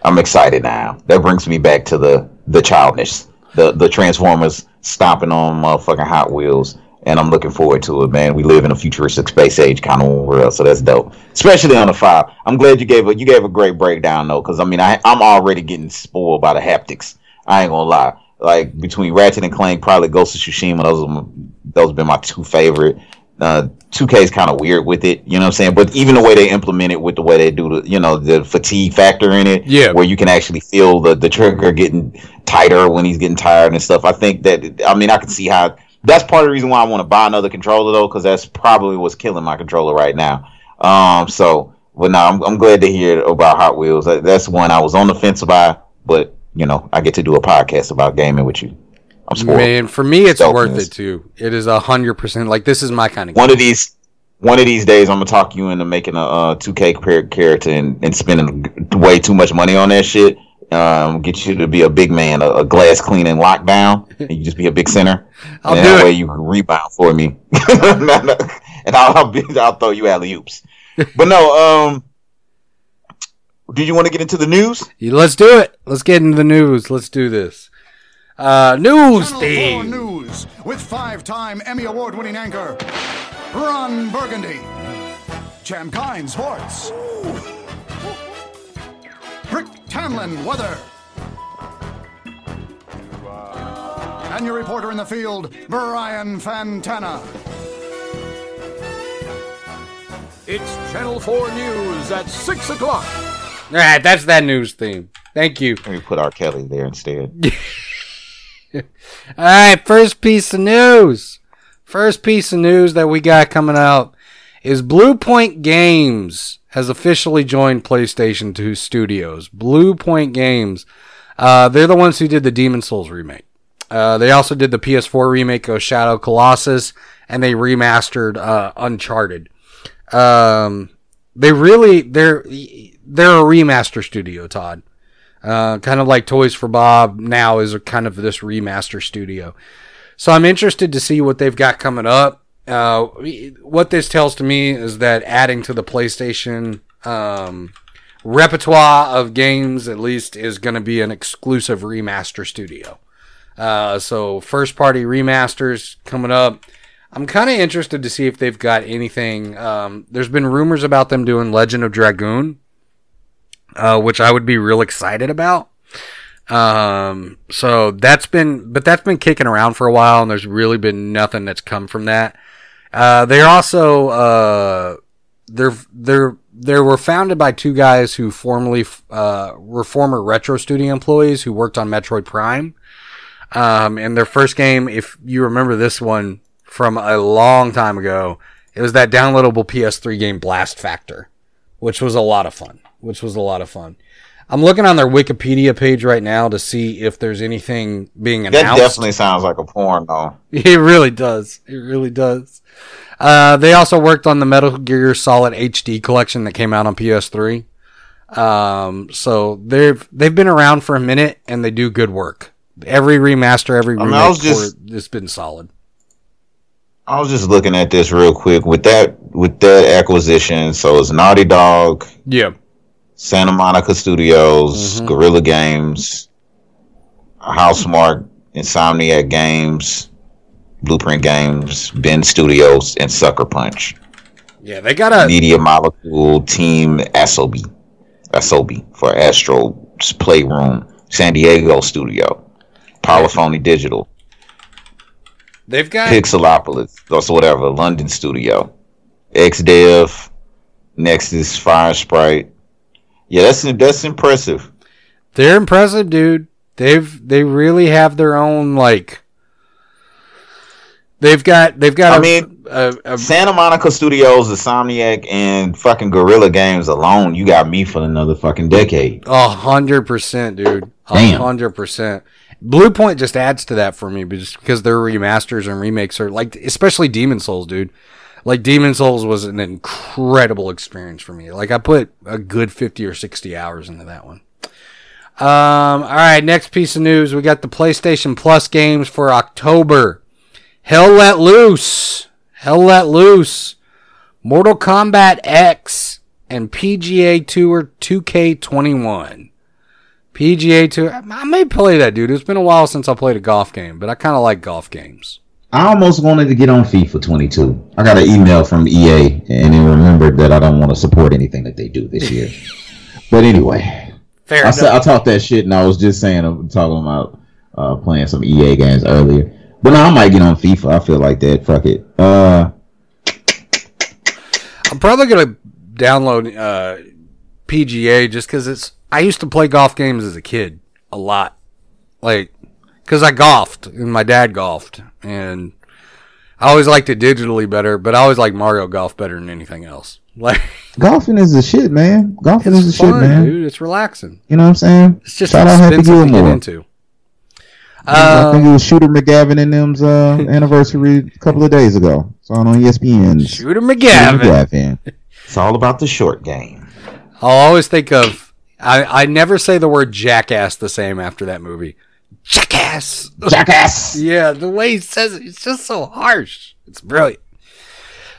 D: I'm excited now. That brings me back to the the childness, the the Transformers stomping on motherfucking Hot Wheels, and I'm looking forward to it, man. We live in a futuristic space age kind of world, so that's dope. Especially on the five. I'm glad you gave a you gave a great breakdown though, because I mean I I'm already getting spoiled by the haptics. I ain't gonna lie. Like between Ratchet and Clank, probably Ghost of Tsushima. Those those have been my two favorite. Uh, 2K is kind of weird with it, you know what I'm saying? But even the way they implement it with the way they do the, you know, the fatigue factor in it,
C: Yeah.
D: where you can actually feel the the trigger getting tighter when he's getting tired and stuff. I think that I mean I can see how that's part of the reason why I want to buy another controller though, because that's probably what's killing my controller right now. Um, so, but no, I'm, I'm glad to hear about Hot Wheels. That's one I was on the fence about, but you know, I get to do a podcast about gaming with you. I'm spoiled.
C: man, for me, it's
D: Dopeness.
C: worth it too. It is a hundred percent. Like this is my kind of game.
D: One of these, one of these days, I'm gonna talk you into making a uh, 2K char- character and, and spending way too much money on that shit. Um, get you to be a big man, a, a glass cleaning lockdown, and you just be a big center. [laughs]
C: I'll
D: and
C: do
D: that
C: it.
D: way you can rebound for me, [laughs] and I'll I'll, be, I'll throw you alley oops. [laughs] But no, um, Do you want to get into the news?
C: Let's do it. Let's get into the news. Let's do this. Uh, news
F: Channel
C: theme.
F: News with five-time Emmy Award-winning anchor Ron Burgundy. Champ Kind Sports. Rick Tamland Weather. And your reporter in the field, Brian Fantana.
G: It's Channel 4 News at 6 o'clock.
C: All right, that's that news theme. Thank you.
D: Let me put R. Kelly there instead. [laughs] [laughs]
C: All right, first piece of news. First piece of news that we got coming out is Blue Point Games has officially joined PlayStation 2 Studios. Blue Point Games, uh, they're the ones who did the Demon Souls remake. Uh, they also did the PS4 remake of Shadow Colossus, and they remastered uh, Uncharted. Um, they really they're they're a remaster studio, Todd. Uh, kind of like Toys for Bob now is kind of this remaster studio. So I'm interested to see what they've got coming up. Uh, what this tells to me is that adding to the PlayStation um, repertoire of games, at least, is going to be an exclusive remaster studio. Uh, so first party remasters coming up. I'm kind of interested to see if they've got anything. Um, there's been rumors about them doing Legend of Dragoon, uh, which I would be real excited about. Um, so that's been, but that's been kicking around for a while, and there's really been nothing that's come from that. Uh, they're also, uh, they're, they're, they were founded by two guys who formerly, uh, were former Retro Studio employees who worked on Metroid Prime. Um, and their first game, if you remember this one from a long time ago, it was that downloadable PS3 game Blast Factor, which was a lot of fun. Which was a lot of fun. I'm looking on their Wikipedia page right now to see if there's anything being announced.
D: That definitely sounds like a porn, though. [laughs]
C: It really does. It really does. Uh, they also worked on the Metal Gear Solid HD collection that came out on PS3. Um, so they've they've been around for a minute and they do good work. Every remaster, every
D: mean,
C: remake,
D: I was just-
C: it's been solid.
D: I was just looking at this real quick with that with that acquisition. So it's Naughty Dog,
C: Yeah,
D: Santa Monica Studios,
C: Mhm.
D: Guerrilla Games, Housemarque, Insomniac Games, Bluepoint Games, Bend Studios, and Sucker Punch.
C: Yeah, they got a
D: Media Molecule Team Asobi. Asobi for Astro's Playroom, San Diego Studio, Polyphony Digital,
C: they've got
D: Pixelopus, or whatever, London Studio, XDev, Nixxes, Fire Sprite. Yeah, that's that's impressive.
C: they're impressive, dude. They've they really have their own like. They've got they've got.
D: I
C: a-
D: mean,
C: a, a,
D: Santa Monica Studios, Insomniac, and fucking Guerrilla Games alone, you got me for another fucking decade.
C: A hundred percent, dude. A hundred percent. Blue Point just adds to that for me, just because their remasters and remakes are like, especially Demon Souls, dude. Like Demon Souls was an incredible experience for me. Like I put a good fifty or sixty hours into that one. Um. All right. Next piece of news: we got the PlayStation Plus games for October. Hell Let Loose. Hell Let Loose. Mortal Kombat X and PGA Tour 2K21. PGA Tour. I may play that, dude. It's been a while since I played a golf game, but I kind of like golf games.
D: I almost wanted to get on FIFA 22. I got an email from EA and then remembered that I don't want to support anything that they do this year. [laughs] but anyway,
C: Fair
D: I. I talked that shit and I was just saying, I'm talking about uh, playing some EA games earlier. But now I might get on FIFA. I feel like that. Fuck it. Uh,
C: I'm probably gonna download uh, PGA just because it's. I used to play golf games as a kid a lot, like because I golfed and my dad golfed, and I always liked it digitally better. But I always like Mario Golf better than anything else. [laughs] Like
D: golfing is the shit, man. Golfing is the
C: it's
D: shit, man.
C: dude. It's relaxing.
D: You know what I'm saying?
C: It's just
D: Shout out Happy
C: expensive to get
D: Gilmore.
C: into.
D: I think
C: Um,
D: it was Shooter McGavin and them's uh, [laughs] anniversary a couple of days ago. Saw it on E ESPN.
C: Shooter McGavin.
D: McGavin. It's all about the short game.
C: I'll always think of. I, I never say the word jackass the same after that movie. Jackass.
D: Jackass.
C: Yeah, the way he says it, it's just so harsh. It's brilliant.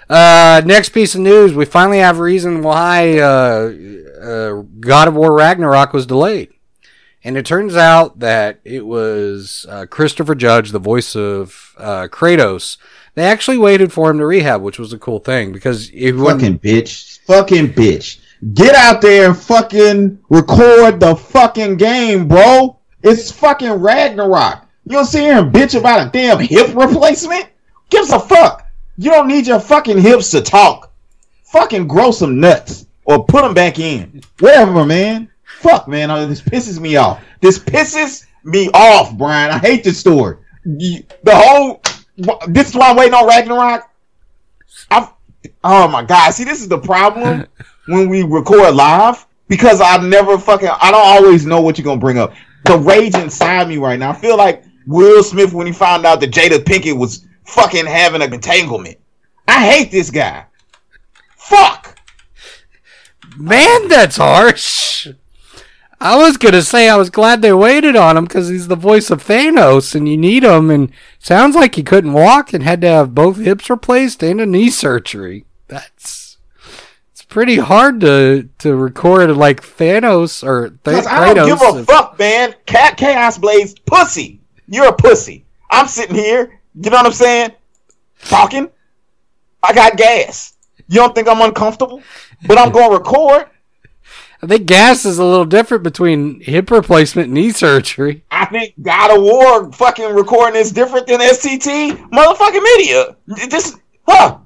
C: Uh, next piece of news: We finally have reason why uh, uh, God of War Ragnarok was delayed, and it turns out that it was uh, Christopher Judge, the voice of uh, Kratos. They actually waited for him to rehab, which was a cool thing because it
D: Fucking bitch. Fucking bitch. Get out there and fucking record the fucking game, bro. It's fucking Ragnarok. You don't sit here and bitch about a damn hip replacement? Gives a fuck. You don't need your fucking hips to talk. Fucking grow some nuts or put them back in. Whatever, man. Fuck, man. Oh, This pisses me off. This pisses me off, Brian. I hate this story. The whole. This is why I'm waiting on Ragnarok. I'm, oh my god! See, this is the problem [laughs] when we record live because I never fucking. I don't always know what you're gonna bring up. The rage inside me right now. I feel like Will Smith when he found out that Jada Pinkett was fucking having an entanglement. I hate this guy. Fuck.
C: Man, that's harsh. I was gonna say I was glad they waited on him because he's the voice of Thanos, and you need him. And sounds like he couldn't walk and had to have both hips replaced and a knee surgery. That's pretty hard to to record like Thanos or Th-
D: Because I don't give a fuck, man. Cat Chaos Blaze, pussy. You're a pussy. I'm sitting here. You know what I'm saying? Talking. I got gas. You don't think I'm uncomfortable? But I'm going to record.
C: I think gas is a little different between hip replacement and knee surgery.
D: I think God of War fucking recording is different than SCT motherfucking media. This, huh?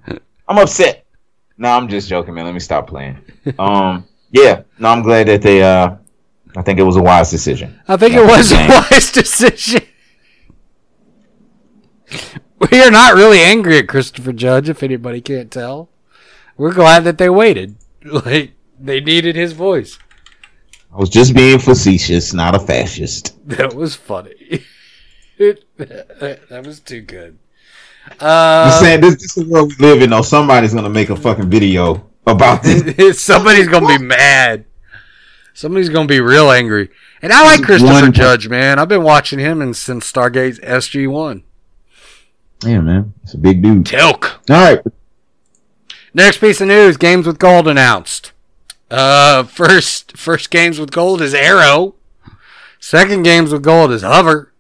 D: I'm upset. No, I'm just joking, man. Let me stop playing. Um, yeah. No, I'm glad that they. Uh, I think it was a wise decision.
C: I think it was a wise [laughs] decision. We are not really angry at Christopher Judge, if anybody can't tell. We're glad that they waited. [laughs] Like they needed his voice.
D: I was just being facetious, not a fascist.
C: That was funny. [laughs] that was too good.
D: I'm
C: Uh,
D: saying this, this is the world we live in. Though somebody's gonna make a fucking video about [laughs] this.
C: somebody's gonna be mad. Somebody's gonna be real angry. And I like Christopher
D: One-
C: Judge, man. I've been watching him and since Stargate SG One.
D: yeah, man, it's a big dude.
C: Teal'c.
D: All right,
C: Next piece of news: Games with Gold announced. Uh, first, first games with gold is Aaero. Second games with gold is Hover,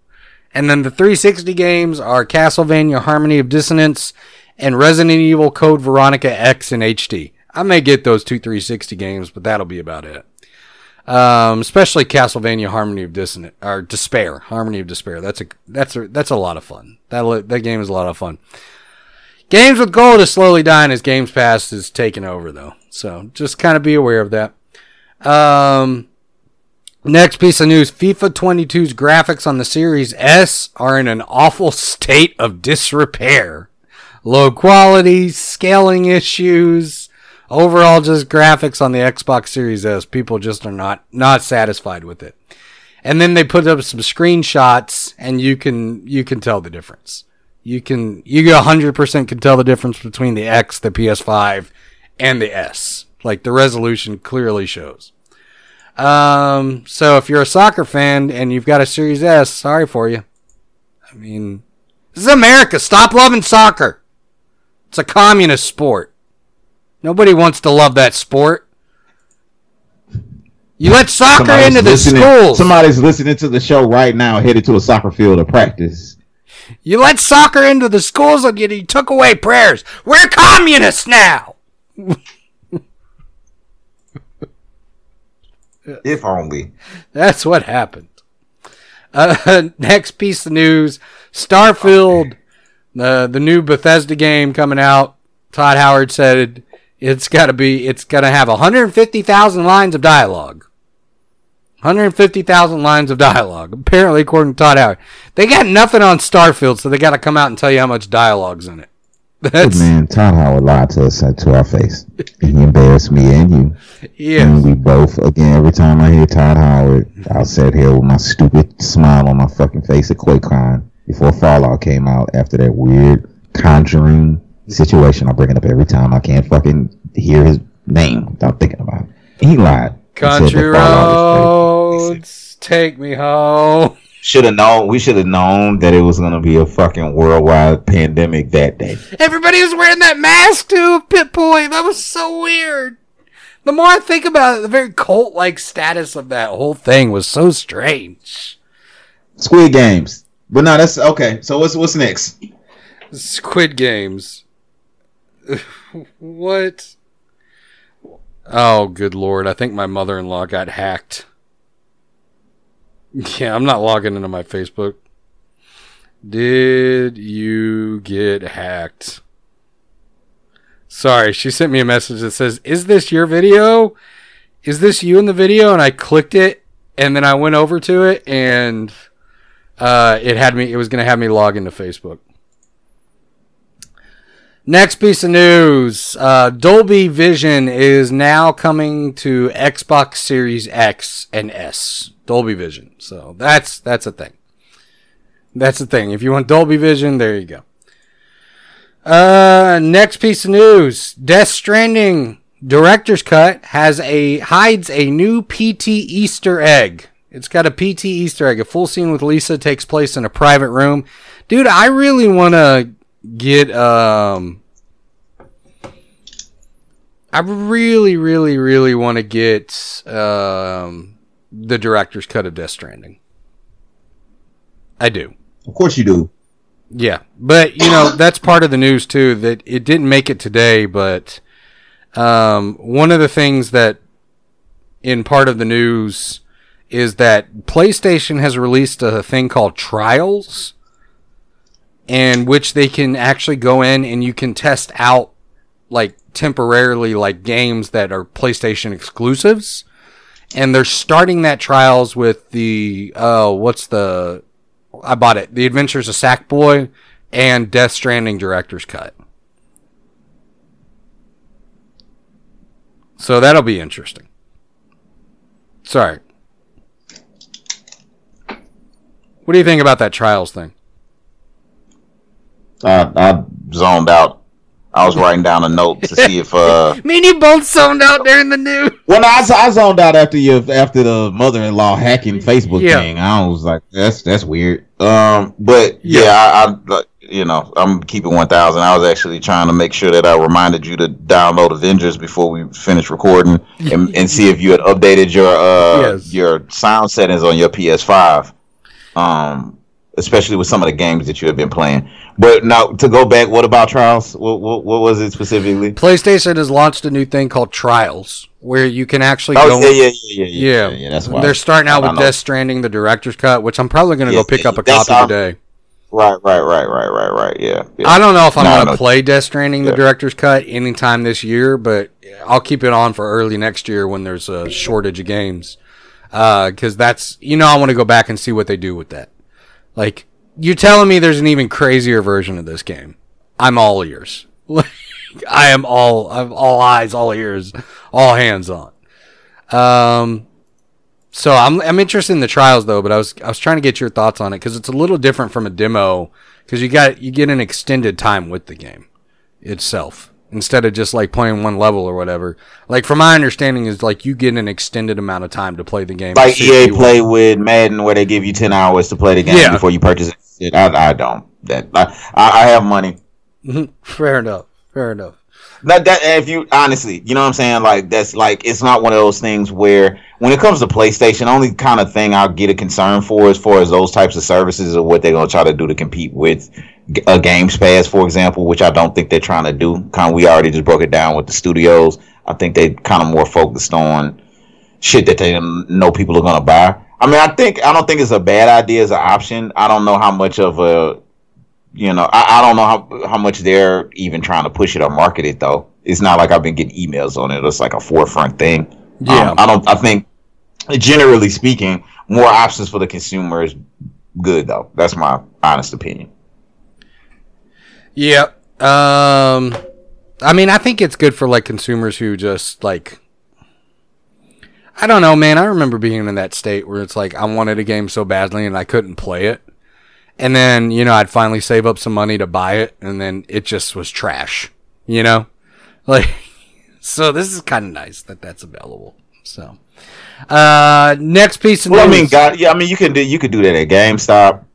C: and then the 360 games are Castlevania: Harmony of Dissonance and Resident Evil Code Veronica X in HD. I may get those two 360 games, but that'll be about it. Um, especially Castlevania Harmony of Dissonance or Despair, Harmony of Despair. That's a that's a that's a lot of fun. That that game is a lot of fun. Games with gold is slowly dying as Games Pass is taking over, though. So just kind of be aware of that. Um, next piece of news: FIFA 22's graphics on the Series S are in an awful state of disrepair. Low quality, scaling issues, overall just graphics on the Xbox Series S. People just are not not satisfied with it. And then they put up some screenshots, and you can you can tell the difference. You can you 100% can tell the difference between the X, the PS5, and the S. Like the resolution clearly shows. Um, so if you're a soccer fan and you've got a Series S, sorry for you. I mean, this is America. Stop loving soccer. It's a communist sport. Nobody wants to love that sport. You let soccer
D: Somebody's
C: into the schools.
D: Somebody's listening to the show right now, headed to a soccer field to practice.
C: You let soccer into the schools and you, you took away prayers. We're communists now. [laughs] [laughs]
D: If only.
C: That's what happened. Uh, [laughs] next piece of news: Starfield, the the new Bethesda game coming out. Todd Howard said it's got to be it's got to have 150,000 lines of dialogue. 150,000 lines of dialogue. Apparently, according to Todd Howard, they got nothing on Starfield, so they got to come out and tell you how much dialogue's in it. That's
D: man, Todd Howard lied to us uh, to our face. He embarrassed me and you.
C: yeah.
D: And we both, again, every time I hear Todd Howard, I'll sit here with my stupid smile on my fucking face at QuakeCon before Fallout came out after that weird conjuring situation. I bring it up every time I can't fucking hear his name without thinking about it. He lied.
C: Country
D: that Fallout was fake.
C: roads, take me home.
D: Should have known. We should have known that it was gonna be a fucking worldwide pandemic that day.
C: Everybody was wearing that mask too, Pip-Boy. That was so weird. The more I think about it, the very cult like status of that whole thing was so strange.
D: Squid Games. But no, that's okay. So what's what's next?
C: Squid Games. [laughs] what? Oh, good lord. I think my mother in law got hacked. [laughs] Yeah, I'm not logging into my Facebook. Did you get hacked? Sorry, she sent me a message that says, Is this your video? Is this you in the video? And I clicked it and then I went over to it and uh, it had me, it was going to have me log into Facebook. Next piece of news uh, Dolby Vision is now coming to Xbox Series X and S. Dolby Vision. So that's that's a thing. That's the thing. If you want Dolby Vision, there you go. Uh, next piece of news: Death Stranding director's cut has a hides a new PT Easter egg. It's got a PT Easter egg. A full scene with Lisa takes place in a private room. Dude, I really want to get um. I really, really, really want to get um the director's cut of Death Stranding. I do.
D: Of course you do.
C: Yeah, but you know that's part of the news too. That it didn't make it today, but um, one of the things that in part of the news is that PlayStation has released a thing called Trials, in which they can actually go in and you can test out like temporarily like games that are PlayStation exclusives, and they're starting that trials with the uh, what's the I bought it. The Adventures of Sackboy and Death Stranding director's cut. So that'll be interesting. Sorry. What do you think about that trials thing?
H: I, I zoned out. I was writing down a note to see if uh [laughs]
C: Me and you both zoned out during the news.
D: Well, no, I, I zoned out after you after the mother-in-law hacking Facebook
C: Yeah.
D: thing. I was like, that's that's weird.
H: um but yeah,
C: Yeah.
H: I, I you know I'm keeping one thousand. I was actually trying to make sure that I reminded you to download Avengers before we finish recording and, and see if you had updated your uh
C: Yes.
H: your sound settings on your PS5. Um
D: especially with some of the games that you have been playing. But now to go back, what about Trials? What what, what was it specifically?
C: PlayStation has launched a new thing called Trials, where you can actually
D: Oh
C: go.
D: yeah, yeah, yeah, yeah, yeah.
C: Yeah,
D: yeah, that's why
C: they're starting out with
D: know.
C: Death Stranding, the director's cut, which I'm probably going to
D: Yeah,
C: go pick
D: yeah,
C: up a copy
D: our-
C: today.
D: Right, right, right, right, right, right. Yeah. yeah.
C: I don't know if I'm
D: No,
C: going to play Death Stranding, the director's cut, anytime this year, but I'll keep it on for early next year when there's a shortage of games. Uh, because that's, you know, I want to go back and see what they do with that. Like, you're telling me there's an even crazier version of this game. I'm all ears. [laughs] Like, I am all, I'm all eyes, all ears, all hands on. Um, so I'm I'm interested in the trials though, but I was I was trying to get your thoughts on it because it's a little different from a demo because you got you get an extended time with the game itself instead of just like playing one level or whatever. Like from my understanding is like you get an extended amount of time to play the game.
D: like EA play with Madden, where they give you ten hours to play the game
C: Yeah.
D: before you purchase it. I, I don't. That I, I have money. Mm-hmm.
C: Fair enough. Fair enough.
D: That that if you honestly, you know what I'm saying? Like that's like it's not one of those things where when it comes to PlayStation, only kind of thing I'll get a concern for as far as those types of services or what they're gonna try to do to compete with a Games Pass, for example, which I don't think they're trying to do. Kind of, we already just broke it down with the studios. I think they kind of more focused on shit that they know people are gonna buy. I mean, I think I don't think it's a bad idea as an option. I don't know how much of a you know, I, I don't know how how much they're even trying to push it or market it though. It's not like I've been getting emails on it. It's like a forefront thing.
C: Yeah.
D: Um, I don't. I think generally speaking, more options for the consumer is good though. That's my honest opinion.
C: Yep. Um, I mean, I think it's good for like consumers who just like. I don't know, man. I remember being in that state where it's like I wanted a game so badly and I couldn't play it. And then, you know, I'd finally save up some money to buy it and then it just was trash, you know? [laughs] Like so this is kind of nice that that's available. So, uh next piece of
D: Well, I mean, God, yeah, I mean, you can do you could do that at GameStop.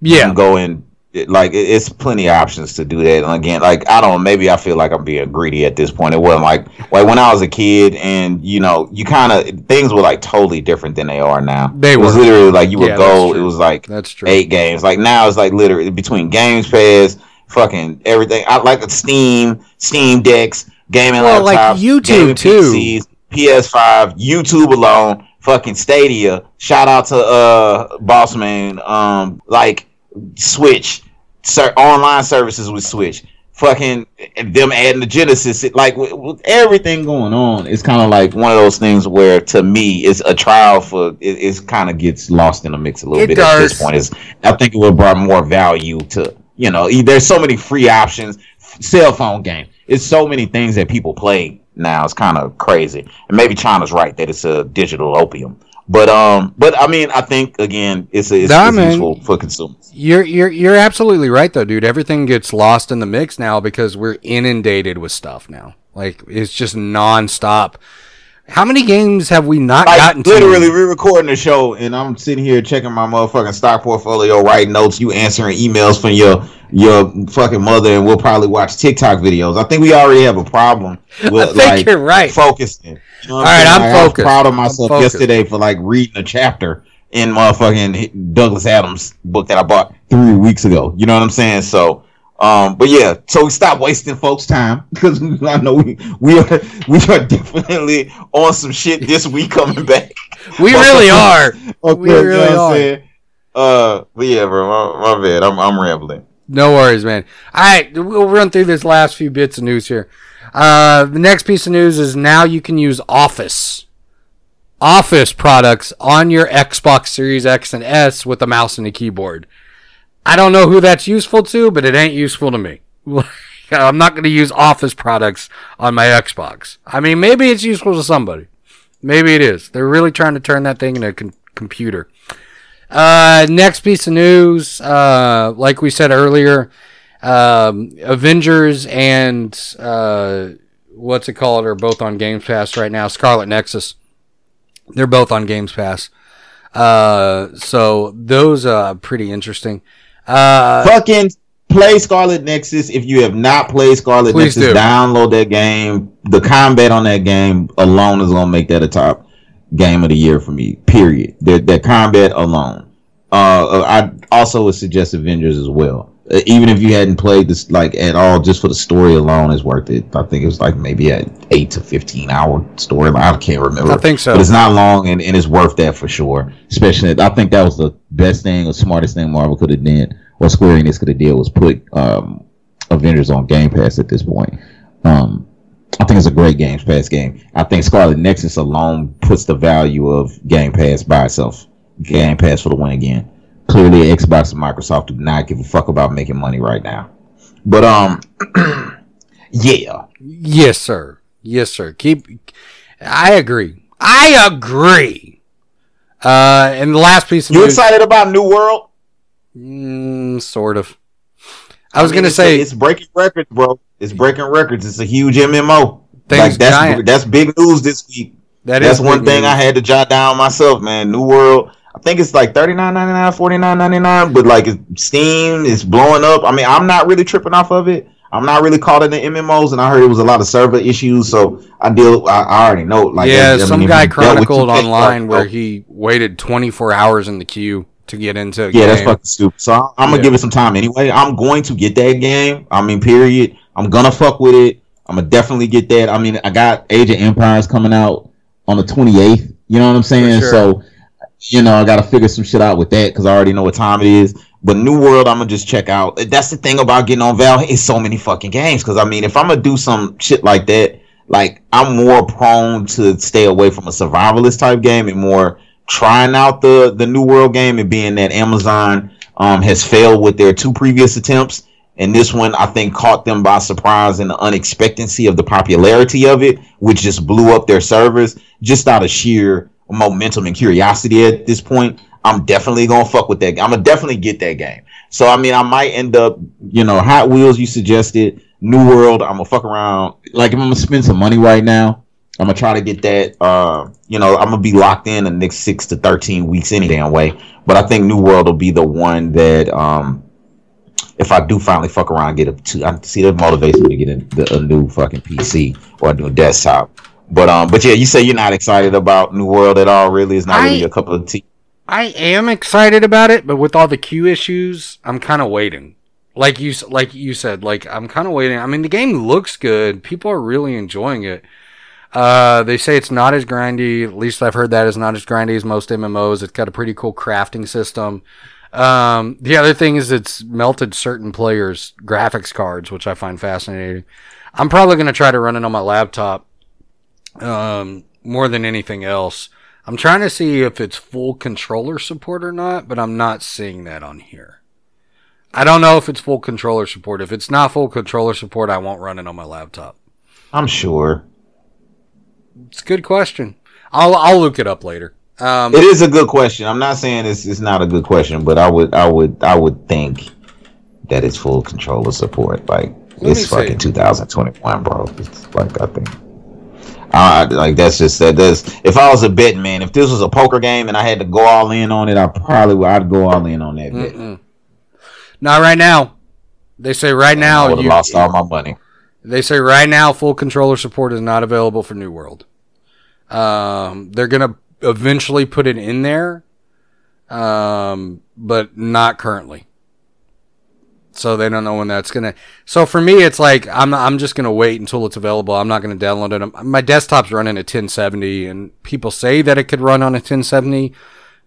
D: You
C: yeah.
D: can go in. It- Like it- it's plenty of options to do that. And again, like I don't. Maybe I feel like I'm being greedy at this point. It wasn't like like when I was a kid, and you know, you kind of things were like totally different than they are now.
C: They
D: it was
C: were.
D: literally like you would
C: Yeah,
D: go. It was like
C: That's true.
D: eight games. Like now it's like literally between Games Pass, fucking everything. I like Steam, Steam decks, gaming
C: Well, like
D: laptops,
C: YouTube,
D: gaming
C: too.
D: PCs, PS5, YouTube alone, fucking Stadia. Shout out to uh Bossman. Um, like Switch, ser- online services with Switch. Fucking them adding the Genesis, it, like with, with everything going on, it's kind of like one of those things where, to me, it's a trial for it. It's kind of gets lost in the mix a little
C: It
D: bit at this point. Is I think it would brought more value to you know. There's so many free options, cell phone game. It's so many things that people play now. It's kind of crazy, and maybe China's right that it's a digital opium. But um, but I mean, I think again, it's it's,
C: Nah,
D: it's
C: man.
D: useful for consumers.
C: You're you're you're absolutely right though, dude. Everything gets lost in the mix now because we're inundated with stuff now. Like it's just nonstop. How many games have we not
D: Like
C: gotten to?
D: literally, we're recording the show, and I'm sitting here checking my motherfucking stock portfolio, writing notes. You answering emails from your your fucking mother, and we'll probably watch TikTok videos. I think we already have a problem [laughs] with
C: think
D: like
C: you're right.
D: focusing. You know
C: All right. I'm
D: Like,
C: focused.
D: proud of myself yesterday for like reading a chapter in motherfucking Douglas Adams book that I bought three weeks ago. You know what I'm saying? So. Um, but yeah, so we stop wasting folks' time [laughs] because I know we we are we are definitely on some shit this week coming back.
C: we [laughs] really are.
D: Okay,
C: We
D: you know
C: really are.
D: saying? Uh, but yeah, bro, my, my bad. I'm I'm rambling.
C: No worries, man. All right, we'll run through this last few bits of news here. Uh, the next piece of news is now you can use Office. Office products on your Xbox Series X and S with a mouse and a keyboard. I don't know who that's useful to, but it ain't useful to me. [laughs] I'm not going to use Office products on my Xbox. I mean, maybe it's useful to somebody. Maybe it is. They're really trying to turn that thing into a con- computer. Uh, next piece of news, uh, like we said earlier, um, Avengers and uh, what's it called are both on Games Pass right now. Scarlet Nexus, they're both on Games Pass. Uh, so those are pretty interesting. Uh,
D: Fucking play Scarlet Nexus. If you have not played Scarlet Nexus,
C: do.
D: download that game. The combat on that game alone is gonna make that a top game of the year for me. Period. That that combat alone.
I: uh, I also would suggest Avengers as well. Uh, even if you hadn't played this like at all, just for the story alone, is worth it. I think it was like maybe an eight to fifteen hour story. I can't remember.
C: I think so.
I: but it's not long and, and it's worth that for sure. Especially, I think that was the best thing or smartest thing Marvel could have done, or Square Enix could have did was put um, Avengers on Game Pass at this point. Um, I think it's a great Game Pass game. I think Scarlet Nexus alone puts the value of Game Pass by itself. Game Pass for the win again. Clearly, Xbox and Microsoft do not give a fuck about making money right now. But um, [clears throat] yeah,
C: Yes, sir. Yes, sir. Keep. I agree. I agree. Uh, and the last piece of
D: You
C: news,
D: excited about New World?
C: Mm, sort of. I was
D: mean,
C: gonna say
D: it's breaking records, bro. It's breaking records. It's a huge MMO. Like that's
C: giant.
D: that's big news this week.
C: that
D: that's
C: is
D: one thing
C: news.
D: I had to jot down myself, man. New World. I think it's like thirty nine ninety nine, forty nine ninety nine, but like Steam is blowing up. I mean, I'm not really tripping off of it. I'm not really caught in the MMOs, and I heard it was a lot of server issues. So I deal. I, I already know. Like,
C: yeah,
D: I mean,
C: some
D: if
C: guy
D: you dealt with
C: chronicled
D: 2K,
C: online
D: like,
C: where he waited 24 hours in the queue to get into a
D: Yeah, that's fucking stupid. So I'm, I'm gonna
C: Yeah.
D: give it some time anyway. I'm going to get that game. I mean, period. I'm gonna fuck with it. I'm gonna definitely get that. I mean, I got Age of Empires coming out on the 28th. You know what I'm saying?
C: sure.
D: So, you know, I gotta figure some shit out with that because I already know what time it is. But New World, I'm gonna just check out. That's the thing about getting on Valve. It's so many fucking games. Because I mean, if I'm gonna do some shit like that, like I'm more prone to stay away from a survivalist type game and more trying out the the New World game and being that Amazon um has failed with their two previous attempts. And this one, I think, caught them by surprise in the unexpectancy of the popularity of it, which just blew up their servers just out of sheer momentum and curiosity at this point. I'm definitely gonna fuck with that. I'm gonna definitely get that game. So I mean, I might end up, you know, Hot Wheels. You suggested New World. I'm gonna fuck around. Like if I'm gonna spend some money right now, I'm gonna try to get that. Uh, you know, I'm gonna be locked in the next six to thirteen weeks any damn way. But I think New World will be the one that, um, if I do finally fuck around, get a two, I see that motivates me to get a, a new fucking PC or a new desktop. But um, but yeah, you say you're not excited about New World at all. Really, it's not
C: I-
D: really a couple of tea.
C: I am excited about it, but with all the queue issues, I'm kind of waiting. Like you, like you said, like I'm kind of waiting. I mean, the game looks good. People are really enjoying it. Uh, they say it's not as grindy. At least I've heard that it's not as grindy as most MMOs. It's got a pretty cool crafting system. Um, the other thing is it's melted certain players' graphics cards, which I find fascinating. I'm probably going to try to run it on my laptop um, more than anything else. I'm trying to see if it's full controller support or not, but I'm not seeing that on here. I don't know if it's full controller support. If it's not full controller support, I won't run it on my laptop.
D: I'm sure
C: It's a good question. I'll I'll look it up later. Um,
D: it is a good question. I'm not saying it's it's not a good question, but I would I would I would think that it's full controller support. Like it's
C: me see.
D: fucking 2021, bro. It's like I think. Uh, like that's just that. That's if I was a betting man, if this was a poker game and I had to go all in on it, I probably would. I'd go all in on that bet.
C: mm-mm. Not right now. They say right
D: I
C: now
D: would have
C: you,
D: lost all my money.
C: They say right now full controller support is not available for New World. Um, they're gonna eventually put it in there, um, but not currently. So they don't know when that's gonna. So for me, it's like I'm I'm just gonna wait until it's available. I'm not gonna download it. My desktop's running at 1070, and people say that it could run on a 1070.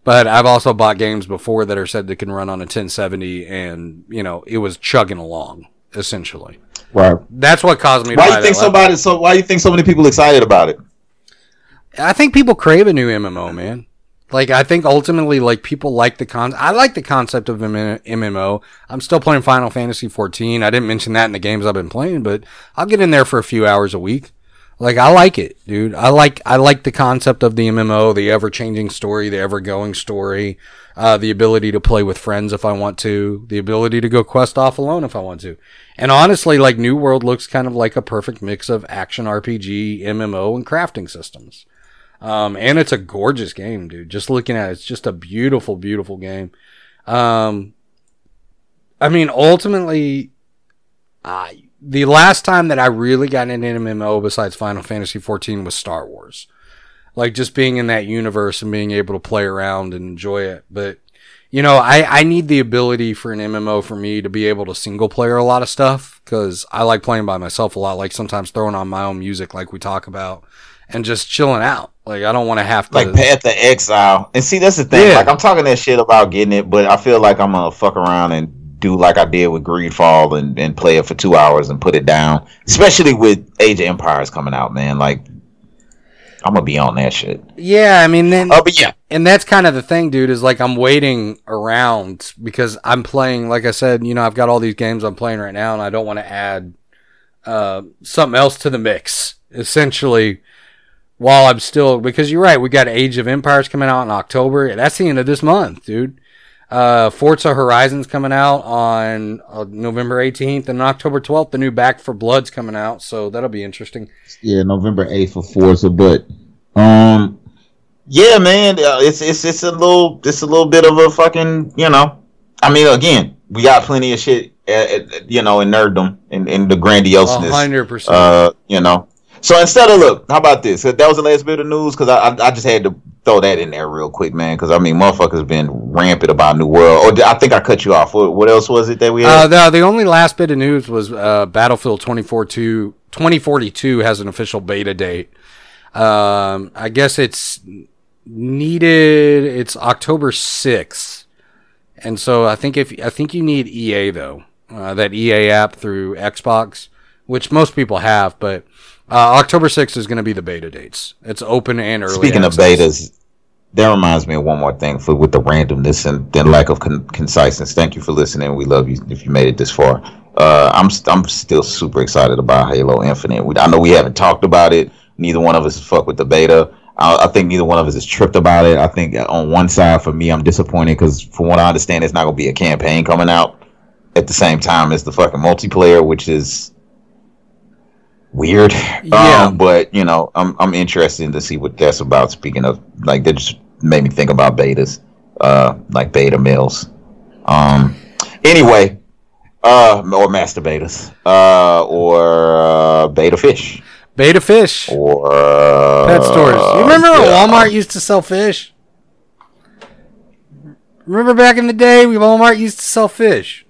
C: But I've also bought games before that are said they can run on a 1070, and you know it was chugging along essentially.
D: Right.
C: That's what caused me to
D: Why
C: buy
D: you think
C: that laptop.
D: somebody? So why do you think so many people excited about it?
C: I think people crave a new MMO, man. Like I think ultimately, like people like the con. I like the concept of MMO. I'm still playing Final Fantasy 14. I didn't mention that in the games I've been playing, but I'll get in there for a few hours a week. Like I like it, dude. I like I like the concept of the MMO, the ever changing story, the ever going story, uh, the ability to play with friends if I want to, the ability to go quest off alone if I want to. And honestly, like New World looks kind of like a perfect mix of action RPG, MMO, and crafting systems. Um, and it's a gorgeous game, dude. Just looking at it, it's just a beautiful, beautiful game. Um, I mean, ultimately, I the last time that I really got into an MMO besides Final Fantasy 14 was Star Wars. Like just being in that universe and being able to play around and enjoy it. But you know, I, I need the ability for an MMO for me to be able to single player a lot of stuff because I like playing by myself a lot. Like sometimes throwing on my own music, like we talk about, and just chilling out. Like I don't want to have to.
D: Like Path to Exile. And see, that's the thing.
C: Yeah.
D: Like I'm talking that shit about getting it, but I feel like I'm gonna fuck around and do like I did with Greedfall and, and play it for two hours and put it down. Especially with Age of Empires coming out, man. Like I'm gonna be on that shit.
C: yeah, I mean, then
D: Oh, but yeah,
C: and that's kind of the thing, dude. Is like I'm waiting around because I'm playing. Like I said, you know, I've got all these games I'm playing right now, and I don't want to add uh, something else to the mix. Essentially, while I'm still because you're right, we got Age of Empires coming out in October. That's the end of this month, dude. Uh, Forza Horizon's coming out on uh, November 18th, and October 12th, the new Back 4 Blood's coming out. So that'll be interesting.
J: Yeah, November eighth for Forza, but um,
D: yeah, man. uh, It's it's it's a little it's a little bit of a fucking you know. I mean, again, we got plenty of shit, uh, uh, you know, in nerddom and in the grandioseness.
C: Hundred percent.
D: Uh, you know. So instead of look, how about this? That was the last bit of news because I, I I just had to throw that in there real quick, man. Because I mean, motherfuckers been rampant about New World. Or I think I cut you off. What, what else was it that we
C: Uh,
D: had?
C: the, the only last bit of news was uh, Battlefield 2042, 2042 has an official beta date. Um, I guess it's needed. It's October 6th, and so I think if I think you need EA though, uh, that EA app through Xbox, which most people have, but uh, October 6th is going to be the beta dates. It's open and early.
D: Speaking of betas, that reminds me of one more thing for with the randomness and, and lack of con- conciseness. Thank you for listening. We love you if you made it this far. Uh, I'm I'm still super excited about Halo Infinite. We, I know we haven't talked about it. Neither one of us has fucked with the beta. I, I think neither one of us is tripped about it. I think on one side for me, I'm disappointed because from what I understand, it's not gonna be a campaign coming out at the same time as the fucking multiplayer, which is weird.
C: Yeah.
D: Um, but you know, I'm I'm interested to see what that's about. Speaking of, like, that just made me think about betas, uh, like beta males. Um, anyway, uh, or master betas, uh, or uh, beta fish,
C: beta fish,
D: or uh,
C: pet stores. You remember when
D: yeah.
C: Walmart used to sell fish? Remember back in the day, we Walmart used to sell fish.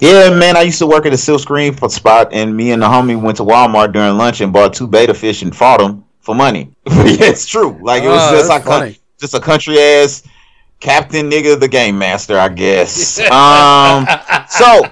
D: Yeah, man, I used to work at a silk screen spot, and me and the homie went to Walmart during lunch and bought two beta fish and fought them for money. [laughs] yeah, it's true. Like it was
C: Oh,
D: just like
C: funny.
D: just a country ass captain nigga, the game master, I guess. [laughs] um, so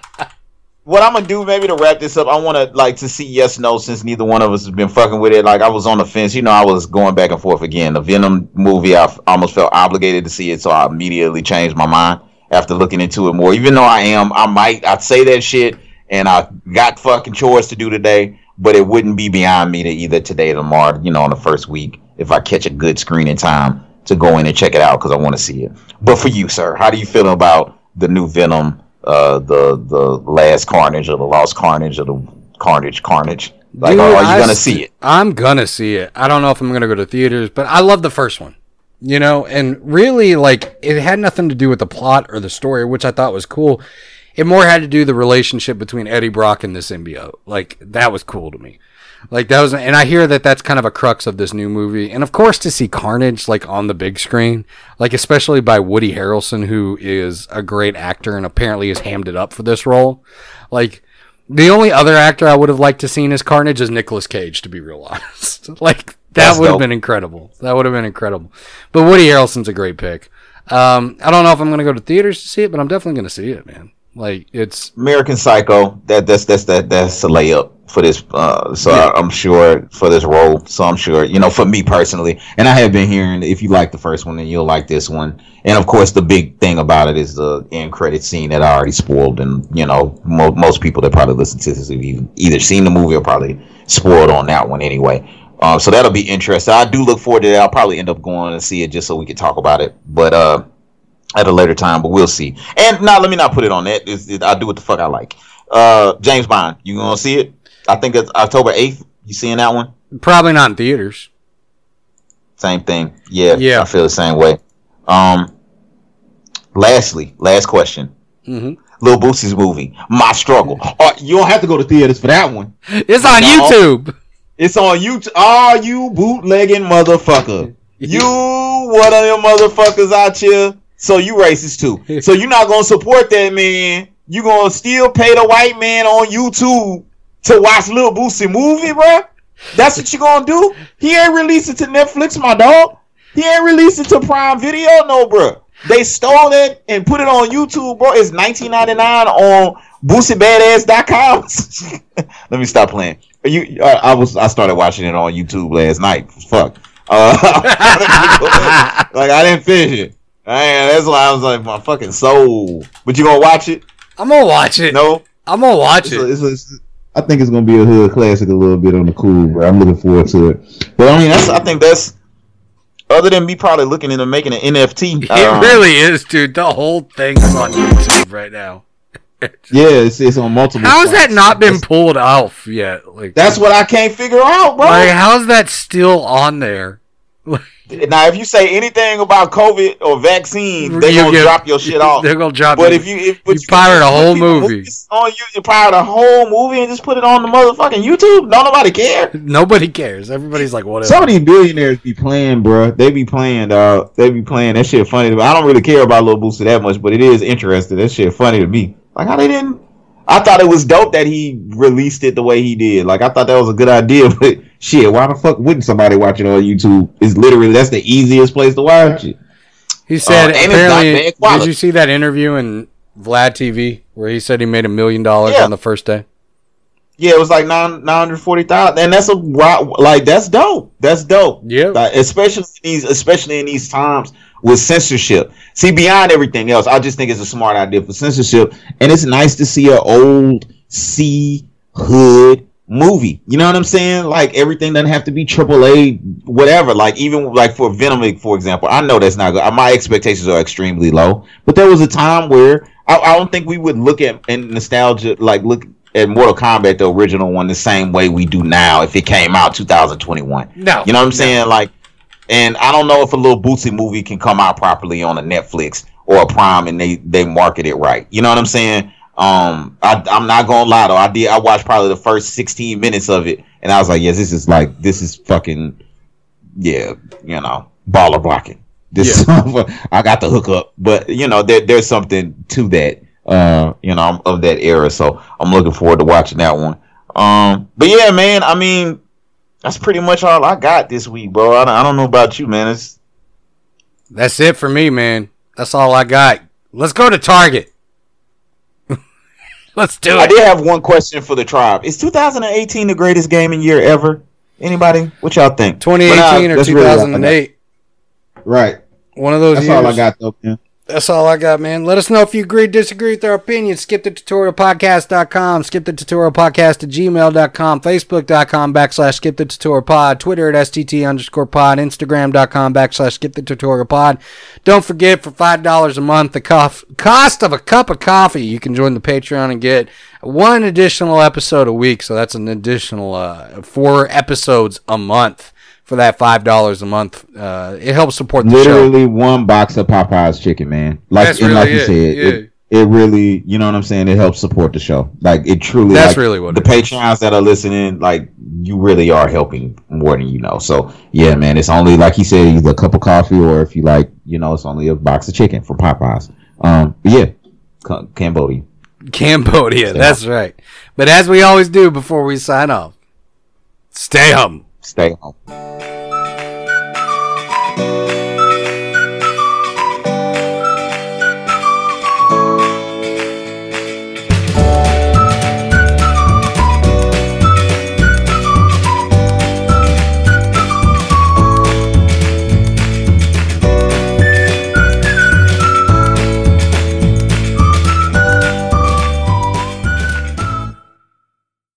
D: what I'm gonna do, maybe to wrap this up, I want to like to see yes, no, since neither one of us has been fucking with it. Like I was on the fence, you know, I was going back and forth again. The Venom movie, I f- almost felt obligated to see it, so I immediately changed my mind after looking into it more. Even though I am, I might, I'd say that shit, and I got fucking chores to do today, but it wouldn't be beyond me to either today or tomorrow, you know, on the first week, if I catch a good screen in time to go in and check it out because I want to see it. But for you, sir, how do you feel about the new Venom, uh, the the last Carnage or the Lost Carnage or the Carnage Carnage? Like,
C: Dude,
D: are, you
C: I
D: gonna see it?
C: I'm gonna see it. I don't know if I'm gonna go to theaters, but I love the first one. You know, and really, like, it had nothing to do with the plot or the story, which I thought was cool. It more had to do the relationship between Eddie Brock and the symbiote. Like, that was cool to me. Like, that was, and I hear that that's kind of a crux of this new movie. And of course, to see Carnage, like, on the big screen, like, especially by Woody Harrelson, who is a great actor and apparently has hammed it up for this role. Like, the only other actor I would have liked to seen as Carnage is Nicolas Cage, to be real honest. [laughs] like that would have been incredible. That would have been incredible. But Woody Harrelson's a great pick. Um, I don't know if I'm gonna go to theaters to see it, but I'm definitely gonna see it, man. Like it's
D: American Psycho. That that's that's that that's a layup for this. Uh, so
C: Yeah.
D: I, I'm sure for this role. So I'm sure you know for me personally, and I have been hearing if you like the first one, then you'll like this one. And of course, the big thing about it is the end credit scene that I already spoiled, and you know mo- most people that probably listen to this have either, either seen the movie or probably spoiled on that one anyway. Um, so that'll be interesting. I do look forward to that. I'll probably end up going and see it just so we can talk about it. But uh, at a later time, but we'll see. And now, let me not put it on that. It's, it, I do what the fuck I like. Uh, James Bond, you gonna see it? I think it's October eighth. You seeing that one?
C: probably not in theaters.
D: Same thing. Yeah,
C: Yeah.
D: I feel the same way. Um, lastly, last question.
C: Mhm.
D: Lil Boosie's movie, My Struggle.
J: uh, you don't have to go to theaters for that one.
C: It's on
D: No.
C: YouTube.
J: It's on YouTube. Are you bootlegging motherfucker? [laughs]
D: You one of them motherfuckers out here So you racist too. So you're not gonna support that man. You gonna still pay the white man on YouTube to watch Lil Boosie movie, bro? That's what you gonna do? He ain't released it to Netflix, my dog. He ain't released it to Prime Video, no, bro. They stole it and put it on YouTube, bro. It's 19.99 on BoosieBadass.com. [laughs] Let me stop playing. You, I, I was, I started watching it on YouTube last night. Fuck. Uh, [laughs] like I didn't finish it. Man, that's why I was like my fucking soul. But you gonna watch it?
C: I'm gonna watch it.
D: No.
C: I'm gonna watch
K: It's
C: it.
K: a- it's a- it's- I think it's gonna be a hood classic a little bit on the cool, but I'm looking forward to it.
D: But I mean, that's I think that's other than me probably looking into making an NFT. [laughs]
C: It
D: um,
C: really is, dude. The whole thing's on YouTube right now. [laughs]
K: Yeah, it's, it's on multiple.
C: How has that not been pulled off yet? Like,
D: That's what I can't figure out, bro.
C: like how's that still on there? [laughs]
D: now, if you say anything about COVID or vaccine, they
C: You
D: gonna
C: get-
D: drop your shit off.
C: They're gonna drop.
D: But
C: it.
D: if you if but
C: You pirate a whole movie.
D: on you, you pirate a whole movie and just put it on the motherfucking YouTube. Don't nobody care. [laughs]
C: nobody cares. Everybody's like, whatever.
K: Some of these billionaires be playing, bro. They be playing, dog. They be playing. That shit funny to me. I don't really care about Lil Boosie that much, but it is interesting. That shit funny to me.
D: Like how they didn't. I thought it was dope that he released it the way he did. Like I thought that was a good idea, [laughs] but
K: Shit, why the fuck wouldn't somebody watch it on YouTube? It's literally that's the easiest place to watch it.
C: He said
D: Uh, and it's not
C: apparently. Did you see that interview in Vlad TV where he said he made a million dollars on the first day?
D: Yeah, it was like nine nine hundred forty thousand, and that's a like that's dope. That's dope.
C: Yeah.
D: Like, especially in these especially in these times with censorship. See, beyond everything else, I just think it's a smart idea for censorship, and it's nice to see an old C hood movie. You know what I'm saying? Like everything doesn't have to be triple A, whatever. Like even like for Venom, for example, I know that's not good. My expectations are extremely low, but there was a time where I, I don't think we would look at in nostalgia like look at Mortal Kombat, the original one, the same way we do now if it came out 2021.
C: No.
D: You know what I'm saying? Like, and I don't know if a little Boosie movie can come out properly on a Netflix or a Prime and they they market it right. You know what I'm saying? Um, I, I'm not gonna lie though. I did. I watched probably the first 16 minutes of it, and I was like, yes, this is like this is fucking, yeah, you know, baller blocking. This [laughs] I got the hook up, but you know, there, there's something to that. Uh, you know, I'm of that era. So I'm looking forward to watching that one. Um, but yeah, man. I mean, that's pretty much all I got this week, bro. I don't, I don't know about you, man. It's
C: That's it for me, man. That's all I got. Let's go to Target. [laughs] Let's do it.
D: I did have one question for the tribe. Is 2018 the greatest gaming year ever? Anybody? What y'all think?
C: 2018
K: But,
C: or
K: uh, that's really all I got.
C: 2008.
K: Right.
C: One of those
K: That's
C: years.
K: all I got though, man.
C: That's all I got, man. Let us know if you agree, disagree with our opinions. Skip the tutorialpodcast.com, skip the tutorial podcast at gmail.com, facebook.com backslash skip the tutorial pod, Twitter at STT underscore pod, Instagram.com backslash skip the tutorial pod. Don't forget, for $5 a month, the cof- cost of a cup of coffee, you can join the Patreon and get one additional episode a week. So that's an additional uh, four episodes a month for that $5 a month. Uh, it helps support the show.
K: Literally one box of Popeye's chicken, man. Like
C: That's
K: and like
C: really
K: you
C: it,
K: said,
C: yeah.
K: it, it really, you know what I'm saying. It helps support the show. Like it truly.
C: That's
K: like,
C: really what
D: the patrons that are listening, like you really are helping more than you know. So yeah, man, it's only like he said, either a cup of coffee or if you like, you know, it's only a box of chicken from Popeyes. Um, but yeah, Ca- Cambodia.
C: Cambodia, that's right. But as we always do before we sign off, stay home.
D: Stay home.